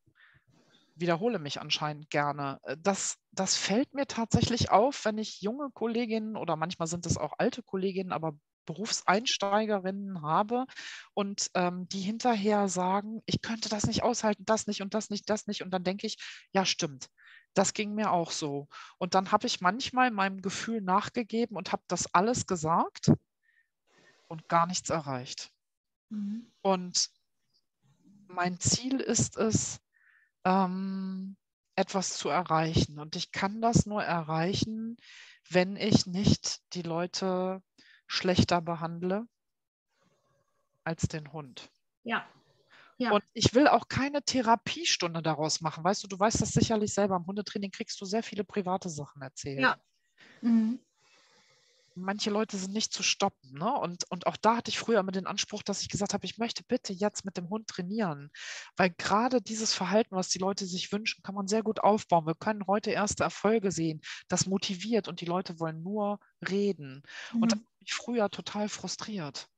wiederhole mich anscheinend gerne. Das, das fällt mir tatsächlich auf, wenn ich junge Kolleginnen oder manchmal sind es auch alte Kolleginnen, aber Berufseinsteigerinnen habe und ähm, die hinterher sagen, ich könnte das nicht aushalten, das nicht und das nicht, das nicht. Und dann denke ich, ja, stimmt. Das ging mir auch so. Und dann habe ich manchmal meinem Gefühl nachgegeben und habe das alles gesagt und gar nichts erreicht. Mhm. Und mein Ziel ist es, ähm, etwas zu erreichen. Und ich kann das nur erreichen, wenn ich nicht die Leute schlechter behandle als den Hund. Ja. Ja. Und ich will auch keine Therapiestunde daraus machen. Weißt du, du weißt das sicherlich selber. Im Hundetraining kriegst du sehr viele private Sachen erzählt. Ja. Mhm manche Leute sind nicht zu stoppen. Ne? Und, und auch da hatte ich früher immer den Anspruch, dass ich gesagt habe, ich möchte bitte jetzt mit dem Hund trainieren. Weil gerade dieses Verhalten, was die Leute sich wünschen, kann man sehr gut aufbauen. Wir können heute erste Erfolge sehen. Das motiviert und die Leute wollen nur reden. Mhm. Und das hat mich früher total frustriert.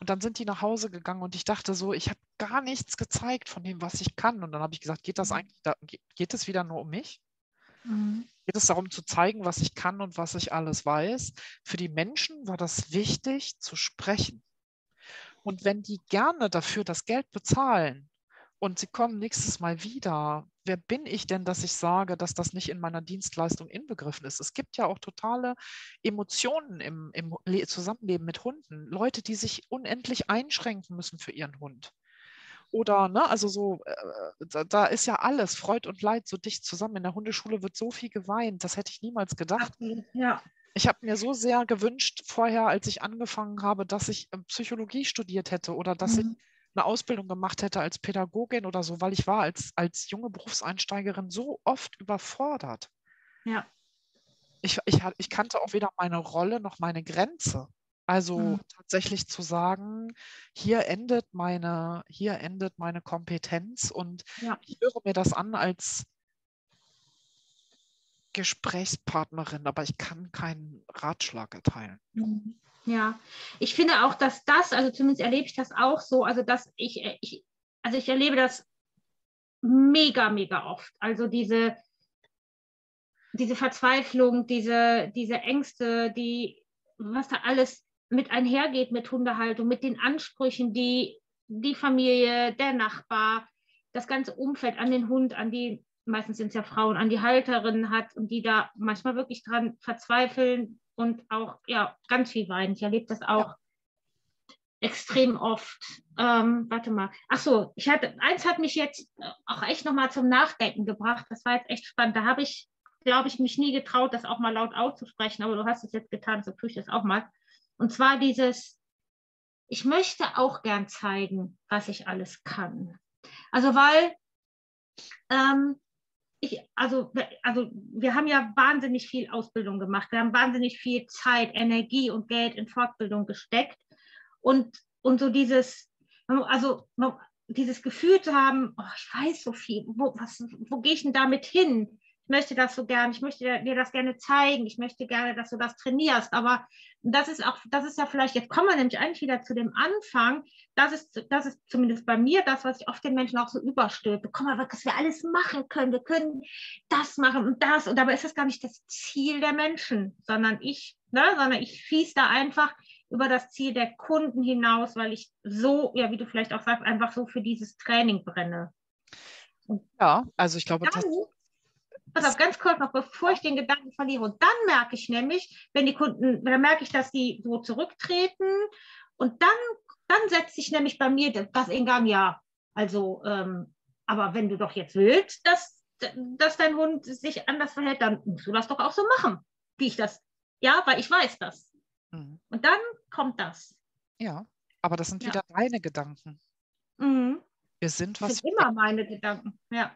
Und dann sind die nach Hause gegangen und ich dachte so, ich habe gar nichts gezeigt von dem, was ich kann. Und dann habe ich gesagt, geht das mhm. eigentlich, da, geht es wieder nur um mich? Mhm geht es darum zu zeigen, was ich kann und was ich alles weiß. Für die Menschen war das wichtig zu sprechen. Und wenn die gerne dafür das Geld bezahlen und sie kommen nächstes Mal wieder, wer bin ich denn, dass ich sage, dass das nicht in meiner Dienstleistung inbegriffen ist? Es gibt ja auch totale Emotionen im, im Zusammenleben mit Hunden. Leute, die sich unendlich einschränken müssen für ihren Hund. Oder, ne, also so, äh, da, da, ist ja alles, Freud und Leid, so dicht zusammen. In der Hundeschule wird so viel geweint, das hätte ich niemals gedacht. Ja. Ich habe mir so sehr gewünscht vorher, als ich angefangen habe, dass ich ähm, Psychologie studiert hätte oder dass mhm. ich eine Ausbildung gemacht hätte als Pädagogin oder so, weil ich war als, als junge Berufseinsteigerin so oft überfordert. Ja. Ich, ich, ich kannte auch weder meine Rolle noch meine Grenze. Also mhm. tatsächlich zu sagen, hier endet meine, hier endet meine Kompetenz und ja. ich höre mir das an als Gesprächspartnerin, aber ich kann keinen Ratschlag erteilen. Mhm. Ja, ich finde auch, dass das, also zumindest erlebe ich das auch so, also dass ich, äh, ich also ich erlebe das mega, mega oft. Also diese, diese Verzweiflung, diese, diese Ängste, die, was da alles mit einhergeht mit Hundehaltung, mit den Ansprüchen, die die Familie, der Nachbar, das ganze Umfeld an den Hund, an die, meistens sind es ja Frauen, an die Halterin hat und die da manchmal wirklich dran verzweifeln und auch ja ganz viel weinen. Ich erlebe das auch ja. extrem oft. Ähm, warte mal. Ach so, ich hatte, eins hat mich jetzt auch echt nochmal zum Nachdenken gebracht. Das war jetzt echt spannend. Da habe ich, glaube ich, mich nie getraut, das auch mal laut auszusprechen, aber du hast es jetzt getan, so tue ich das auch mal. Und zwar dieses, ich möchte auch gern zeigen, was ich alles kann. Also weil, ähm, ich, also, also wir haben ja wahnsinnig viel Ausbildung gemacht. Wir haben wahnsinnig viel Zeit, Energie und Geld in Fortbildung gesteckt. Und, und so dieses, also dieses Gefühl zu haben, oh, ich weiß so viel, wo, wo gehe ich denn damit hin? Möchte das so gern, ich möchte dir das gerne zeigen, ich möchte gerne, dass du das trainierst. Aber das ist auch, das ist ja vielleicht, jetzt kommen wir nämlich eigentlich wieder zu dem Anfang. Das ist, das ist zumindest bei mir das, was ich oft den Menschen auch so überstülpe. Guck mal, was wir alles machen können. Wir können das machen und das. Und dabei ist das gar nicht das Ziel der Menschen, sondern ich, ne, sondern ich schieße da einfach über das Ziel der Kunden hinaus, weil ich so, ja, wie du vielleicht auch sagst, einfach so für dieses Training brenne. ja, also ich glaube, dann, das, pass auf, ganz kurz noch, bevor ich den Gedanken verliere. Und dann merke ich nämlich, wenn die Kunden, dann merke ich, dass die so zurücktreten und dann, dann setzt sich nämlich bei mir das in Gang, ja, also, ähm, aber wenn du doch jetzt willst, dass, dass dein Hund sich anders verhält, dann musst du das doch auch so machen, wie ich das, ja, weil ich weiß das. Mhm. Und dann kommt das. Ja, aber das sind ja. wieder deine Gedanken. Mhm. Wir sind was. Das sind immer meine Gedanken, ja.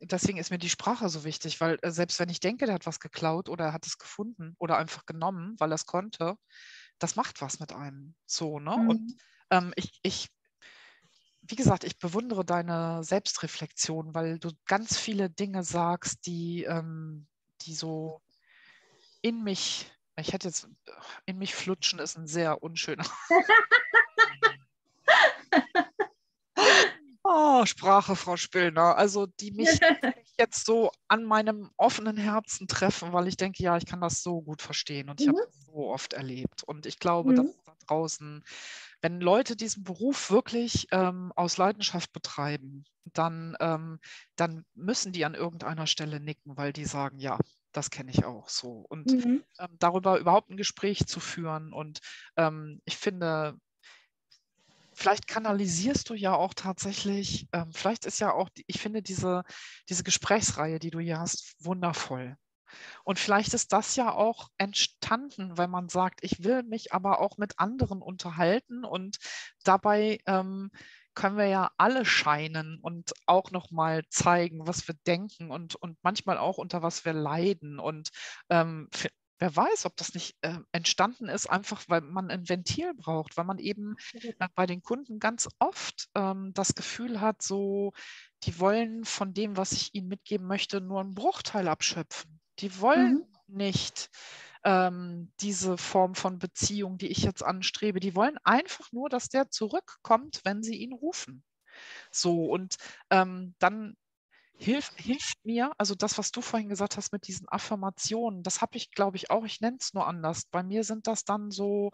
Deswegen ist mir die Sprache so wichtig, weil äh, selbst wenn ich denke, der hat was geklaut oder er hat es gefunden oder einfach genommen, weil er es konnte, das macht was mit einem. So, ne? Mhm. Und ähm, ich, ich, wie gesagt, ich bewundere deine Selbstreflexion, weil du ganz viele Dinge sagst, die, ähm, die so in mich, ich hätte jetzt, in mich flutschen ist ein sehr unschöner. Oh, Sprache, Frau Spillner. Also die mich jetzt so an meinem offenen Herzen treffen, weil ich denke, ja, ich kann das so gut verstehen und ich mhm. habe das so oft erlebt. Und ich glaube, mhm. dass da draußen, wenn Leute diesen Beruf wirklich ähm, aus Leidenschaft betreiben, dann, ähm, dann müssen die an irgendeiner Stelle nicken, weil die sagen, ja, das kenne ich auch so. Und mhm. ähm, darüber überhaupt ein Gespräch zu führen. Und ähm, ich finde, vielleicht kanalisierst du ja auch tatsächlich, ähm, vielleicht ist ja auch, ich finde diese, diese Gesprächsreihe, die du hier hast, wundervoll. Und vielleicht ist das ja auch entstanden, weil man sagt, ich will mich aber auch mit anderen unterhalten und dabei ähm, können wir ja alle scheinen und auch nochmal zeigen, was wir denken und, und manchmal auch unter was wir leiden. Und ähm, wer weiß, ob das nicht äh, entstanden ist, einfach weil man ein Ventil braucht, weil man eben äh, bei den Kunden ganz oft ähm, das Gefühl hat, so, die wollen von dem, was ich ihnen mitgeben möchte, nur einen Bruchteil abschöpfen. Die wollen mhm. nicht ähm, diese Form von Beziehung, die ich jetzt anstrebe. Die wollen einfach nur, dass der zurückkommt, wenn sie ihn rufen. So, und ähm, dann hilft, hilft mir, also das, was du vorhin gesagt hast mit diesen Affirmationen, das habe ich, glaube ich, auch, ich nenne es nur anders. Bei mir sind das dann so,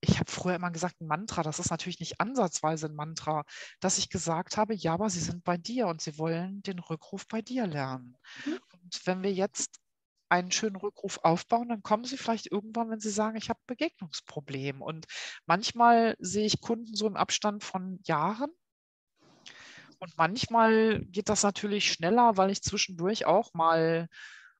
ich habe früher immer gesagt, ein Mantra, das ist natürlich nicht ansatzweise ein Mantra, dass ich gesagt habe, ja, aber sie sind bei dir und sie wollen den Rückruf bei dir lernen. Mhm. Und wenn wir jetzt einen schönen Rückruf aufbauen, dann kommen sie vielleicht irgendwann, wenn sie sagen, ich habe ein Begegnungsproblem. Und manchmal sehe ich Kunden so im Abstand von Jahren und manchmal geht das natürlich schneller, weil ich zwischendurch auch mal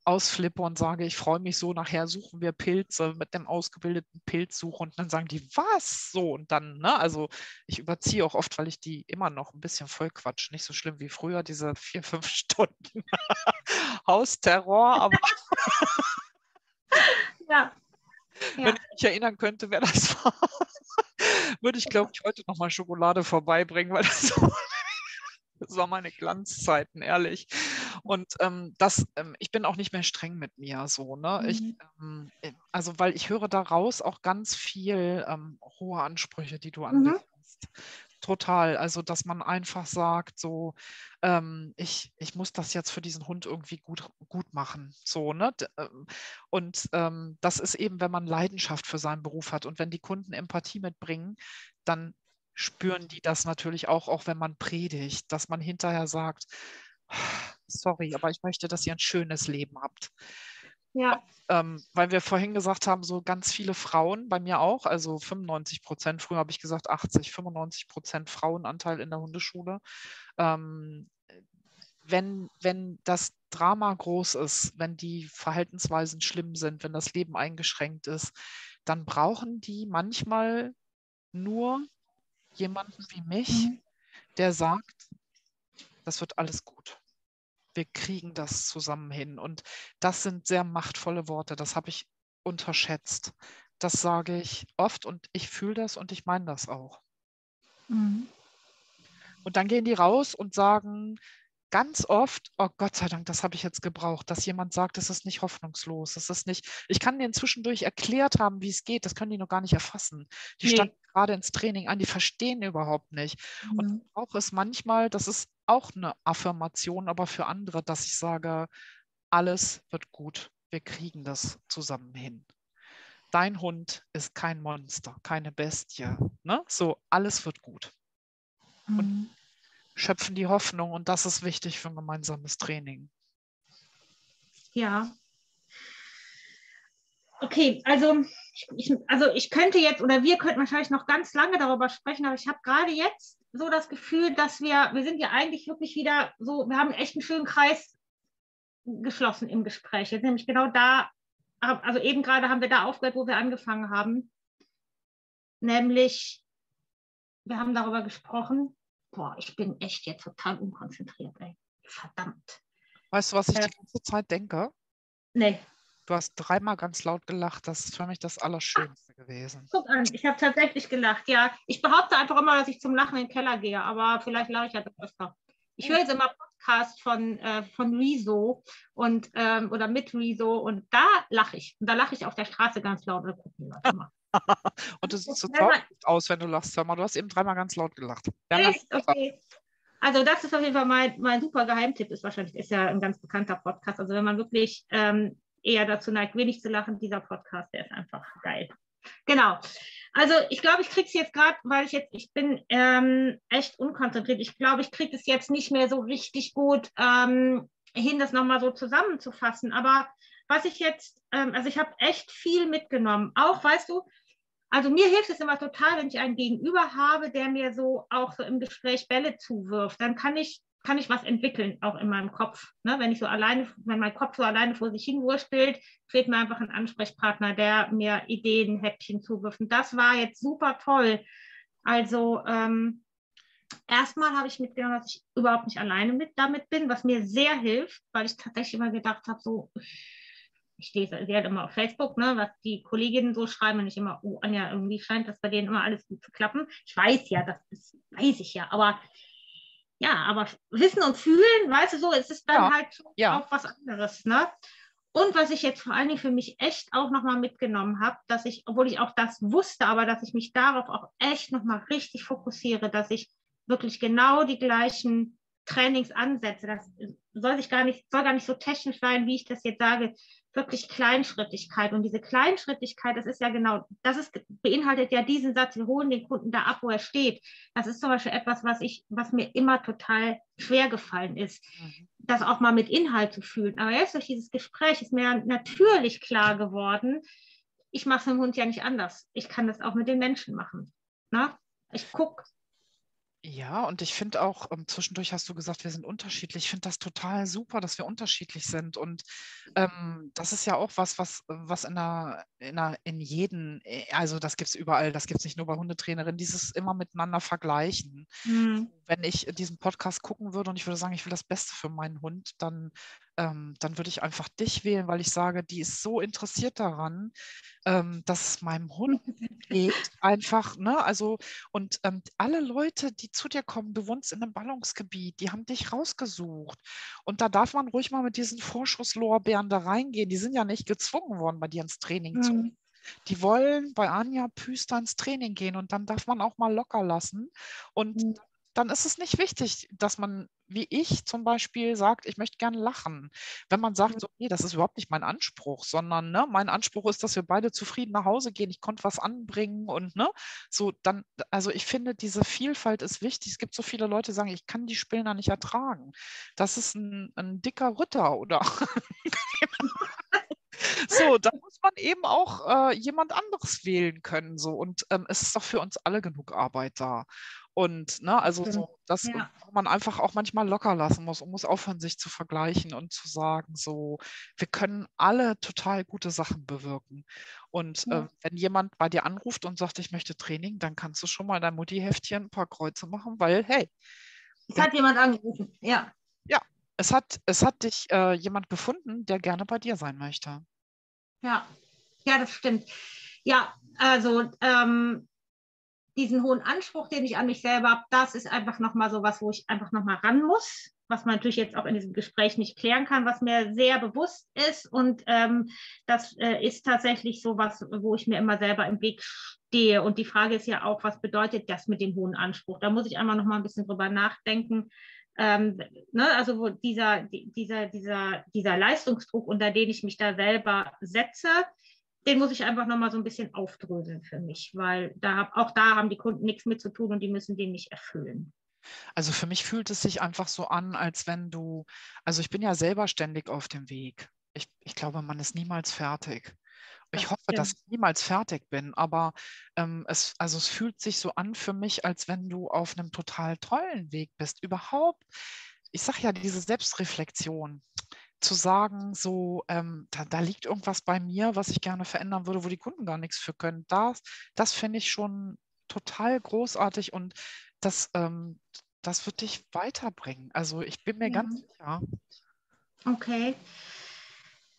ausflippe und sage, ich freue mich so, nachher suchen wir Pilze mit dem ausgebildeten Pilzsucher und dann sagen die, was? So und dann, ne, also ich überziehe auch oft, weil ich die immer noch ein bisschen voll quatsch. Nicht so schlimm wie früher, diese vier, fünf Stunden Hausterror, aber ja. Wenn ich mich erinnern könnte, wer das war, würde ich, glaube ich, heute nochmal Schokolade vorbeibringen, weil das so das waren meine Glanzzeiten, ehrlich. Und ähm, das, ähm, ich bin auch nicht mehr streng mit mir so, ne? Mhm. Ich, ähm, äh, also weil ich höre daraus auch ganz viel ähm, hohe Ansprüche, die du an mhm. hast. Total. Also, dass man einfach sagt, so, ähm, ich, ich muss das jetzt für diesen Hund irgendwie gut, gut machen. So, ne? Ähm, und das ist eben, wenn man Leidenschaft für seinen Beruf hat und wenn die Kunden Empathie mitbringen, dann spüren die das natürlich auch, auch wenn man predigt, dass man hinterher sagt, sorry, aber ich möchte, dass ihr ein schönes Leben habt. Ja. Ähm, weil wir vorhin gesagt haben, so ganz viele Frauen, bei mir auch, also 95 Prozent, früher habe ich gesagt 80, 95 Prozent Frauenanteil in der Hundeschule. Ähm, wenn, wenn das Drama groß ist, wenn die Verhaltensweisen schlimm sind, wenn das Leben eingeschränkt ist, dann brauchen die manchmal nur jemanden wie mich, mhm. der sagt, das wird alles gut. Wir kriegen das zusammen hin. Und das sind sehr machtvolle Worte. Das habe ich unterschätzt. Das sage ich oft und ich fühle das und ich meine das auch. Mhm. Und dann gehen die raus und sagen, ganz oft, oh Gott sei Dank, das habe ich jetzt gebraucht, dass jemand sagt, es ist nicht hoffnungslos, es ist nicht, ich kann denen zwischendurch erklärt haben, wie es geht, das können die noch gar nicht erfassen. Die nee. standen gerade ins Training an, die verstehen überhaupt nicht. Mhm. Und auch ist manchmal, das ist auch eine Affirmation, aber für andere, dass ich sage, alles wird gut, wir kriegen das zusammen hin. Dein Hund ist kein Monster, keine Bestie. Ne? So, alles wird gut. Mhm. Und schöpfen die Hoffnung und das ist wichtig für ein gemeinsames Training. Ja. Okay, also ich, also ich könnte jetzt oder wir könnten wahrscheinlich noch ganz lange darüber sprechen, aber ich habe gerade jetzt so das Gefühl, dass wir, wir sind ja eigentlich wirklich wieder so, wir haben echt einen schönen Kreis geschlossen im Gespräch. Jetzt nämlich genau da, also eben gerade haben wir da aufgehört, wo wir angefangen haben. Nämlich, wir haben darüber gesprochen, boah, ich bin echt jetzt total unkonzentriert, ey. Verdammt. Weißt du, was ich äh, die ganze Zeit denke? Nee. Du hast dreimal ganz laut gelacht. Das ist für mich das Allerschönste gewesen. Guck an, ich habe tatsächlich gelacht. Ja, ich behaupte einfach immer, dass ich zum Lachen in den Keller gehe, aber vielleicht lache ich ja doch öfter. Ich höre jetzt immer Podcast von, äh, von Rezo und, ähm, oder mit Rezo und da lache ich. Und da lache ich auf der Straße ganz laut und gucken Leute immer. und du siehst so traurig aus, wenn du lachst. Hör mal, du hast eben dreimal ganz laut gelacht. Echt? Okay. Also das ist auf jeden Fall mein, mein super Geheimtipp, ist wahrscheinlich, ist ja ein ganz bekannter Podcast. Also wenn man wirklich ähm, eher dazu neigt, wenig zu lachen, dieser Podcast, der ist einfach geil. Genau. Also ich glaube, ich kriege es jetzt gerade, weil ich jetzt, ich bin ähm, echt unkonzentriert. Ich glaube, ich kriege es jetzt nicht mehr so richtig gut ähm, hin, das nochmal so zusammenzufassen. Aber was ich jetzt, ähm, also ich habe echt viel mitgenommen. Auch, weißt du, also mir hilft es immer total, wenn ich einen Gegenüber habe, der mir so auch so im Gespräch Bälle zuwirft. Dann kann ich kann ich was entwickeln, auch in meinem Kopf. Ne? Wenn ich so alleine, wenn mein Kopf so alleine vor sich hin wurstelt, fehlt mir einfach ein Ansprechpartner, der mir Ideen, Häppchen zuwirft. Und das war jetzt super toll. Also ähm, erstmal habe ich mitgenommen, dass ich überhaupt nicht alleine mit damit bin, was mir sehr hilft, weil ich tatsächlich immer gedacht habe, so, ich lese sehr immer auf Facebook, ne, was die Kolleginnen so schreiben und ich immer, oh, Anja, irgendwie scheint das bei denen immer alles gut zu klappen. Ich weiß ja, das ist, weiß ich ja, aber ja, aber Wissen und Fühlen, weißt du so, es ist dann ja, halt ja. auch was anderes, ne? Und was ich jetzt vor allen Dingen für mich echt auch nochmal mitgenommen habe, dass ich, obwohl ich auch das wusste, aber dass ich mich darauf auch echt nochmal richtig fokussiere, dass ich wirklich genau die gleichen Trainings ansetze. Das soll sich gar nicht, soll gar nicht so technisch sein, wie ich das jetzt sage, wirklich Kleinschrittigkeit. Und diese Kleinschrittigkeit, das ist ja genau, das ist, beinhaltet ja diesen Satz, wir holen den Kunden da ab, wo er steht. Das ist zum Beispiel etwas, was ich, was mir immer total schwer gefallen ist, mhm. das auch mal mit Inhalt zu fühlen. Aber jetzt durch dieses Gespräch ist mir natürlich klar geworden, ich mache es dem Hund ja nicht anders. Ich kann das auch mit den Menschen machen. Na? Ne? Ich gucke, ja, und ich finde auch, ähm, zwischendurch hast du gesagt, wir sind unterschiedlich. Ich finde das total super, dass wir unterschiedlich sind. Und ähm, das ist ja auch was, was, was in, der, in, der, in jeden, äh, also das gibt es überall, das gibt es nicht nur bei Hundetrainerinnen, dieses immer miteinander vergleichen. Mhm. Wenn ich diesen Podcast gucken würde und ich würde sagen, ich will das Beste für meinen Hund, dann ähm, dann würde ich einfach dich wählen, weil ich sage, die ist so interessiert daran, ähm, dass es meinem Hund geht. Einfach, ne? Also, und ähm, alle Leute, die zu dir kommen, du wohnst in einem Ballungsgebiet, die haben dich rausgesucht. Und da darf man ruhig mal mit diesen Vorschusslorbeeren da reingehen. Die sind ja nicht gezwungen worden, bei dir ins Training mhm. zu gehen. Die wollen bei Anja Püster ins Training gehen und dann darf man auch mal locker lassen. Und mhm dann ist es nicht wichtig, dass man, wie ich zum Beispiel, sagt, ich möchte gerne lachen. Wenn man sagt, so, nee, das ist überhaupt nicht mein Anspruch, sondern ne, mein Anspruch ist, dass wir beide zufrieden nach Hause gehen, ich konnte was anbringen und ne, so dann, also ich finde, diese Vielfalt ist wichtig. Es gibt so viele Leute, die sagen, ich kann die Spillner nicht ertragen. Das ist ein, ein dicker Ritter oder So, da muss man eben auch äh, jemand anderes wählen können. So. Und ähm, es ist doch für uns alle genug Arbeit da. Und ne, also so, dass ja. man einfach auch manchmal locker lassen muss und muss aufhören, sich zu vergleichen und zu sagen, so, wir können alle total gute Sachen bewirken. Und ja. äh, wenn jemand bei dir anruft und sagt, ich möchte Training, dann kannst du schon mal dein Mutti-Heftchen ein paar Kreuze machen, weil, hey. Es hat jemand angerufen, ja. Ja, es hat, es hat dich äh, jemand gefunden, der gerne bei dir sein möchte. Ja, ja, das stimmt. Ja, also ähm, diesen hohen Anspruch, den ich an mich selber habe, das ist einfach nochmal so was, wo ich einfach nochmal ran muss, was man natürlich jetzt auch in diesem Gespräch nicht klären kann, was mir sehr bewusst ist. Und ähm, das äh, ist tatsächlich so was, wo ich mir immer selber im Weg stehe. Und die Frage ist ja auch, was bedeutet das mit dem hohen Anspruch? Da muss ich einmal nochmal ein bisschen drüber nachdenken. Ähm, ne, also dieser, dieser, dieser, dieser Leistungsdruck, unter den ich mich da selber setze, den muss ich einfach nochmal so ein bisschen aufdröseln für mich, weil da auch da haben die Kunden nichts mit zu tun und die müssen den nicht erfüllen. Also für mich fühlt es sich einfach so an, als wenn du, also ich bin ja selber ständig auf dem Weg. Ich, ich glaube, man ist niemals fertig. Ich Das hoffe, dass stimmt. ich niemals fertig bin, aber ähm, es, also es fühlt sich so an für mich, als wenn du auf einem total tollen Weg bist. Überhaupt, ich sage ja, diese Selbstreflexion, zu sagen, so, ähm, da, da liegt irgendwas bei mir, was ich gerne verändern würde, wo die Kunden gar nichts für können. Das, das finde ich schon total großartig und das, ähm, das wird dich weiterbringen. Also ich bin mir Ja. ganz sicher. Okay.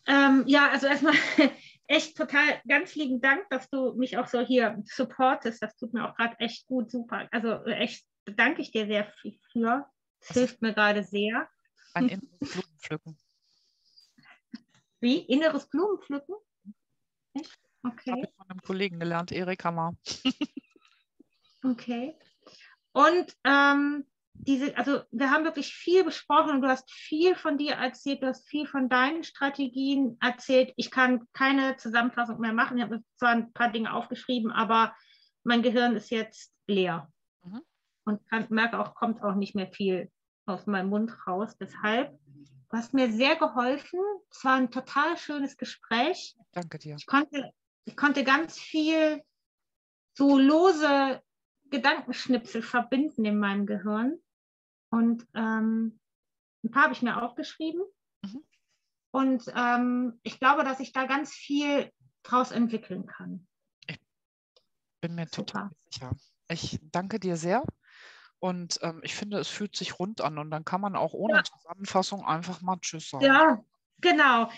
Ähm, ja, also erstmal echt total ganz lieben Dank, dass du mich auch so hier supportest. Das tut mir auch gerade echt gut, super. Also echt danke ich dir sehr viel für. Das hilft mir gerade sehr. Ein inneres Blumenpflücken. Wie? Inneres Blumenpflücken? Echt? Habe Okay, ich von einem Kollegen gelernt, Erik Hammer. okay. Und ähm, diese, also wir haben wirklich viel besprochen und du hast viel von dir erzählt, du hast viel von deinen Strategien erzählt. Ich kann keine Zusammenfassung mehr machen. Ich habe zwar ein paar Dinge aufgeschrieben, aber mein Gehirn ist jetzt leer. Mhm. Und kann, merke auch, kommt auch nicht mehr viel aus meinem Mund raus. Deshalb, du hast mir sehr geholfen. Es war ein total schönes Gespräch. Danke dir. Ich konnte, ich konnte ganz viel so lose Gedankenschnipsel verbinden in meinem Gehirn. Und ähm, ein paar habe ich mir aufgeschrieben. Mhm. Und ähm, ich glaube, dass ich da ganz viel draus entwickeln kann. Bin mir Super. total sicher. Ich danke dir sehr. Und ähm, ich finde, es fühlt sich rund an und dann kann man auch ohne Ja. Zusammenfassung einfach mal Tschüss sagen. Ja, genau.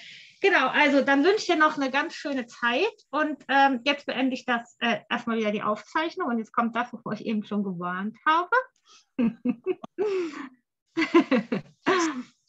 Genau, also dann wünsche ich dir noch eine ganz schöne Zeit und ähm, jetzt beende ich das äh, erstmal wieder die Aufzeichnung und jetzt kommt das, wovor ich eben schon gewarnt habe.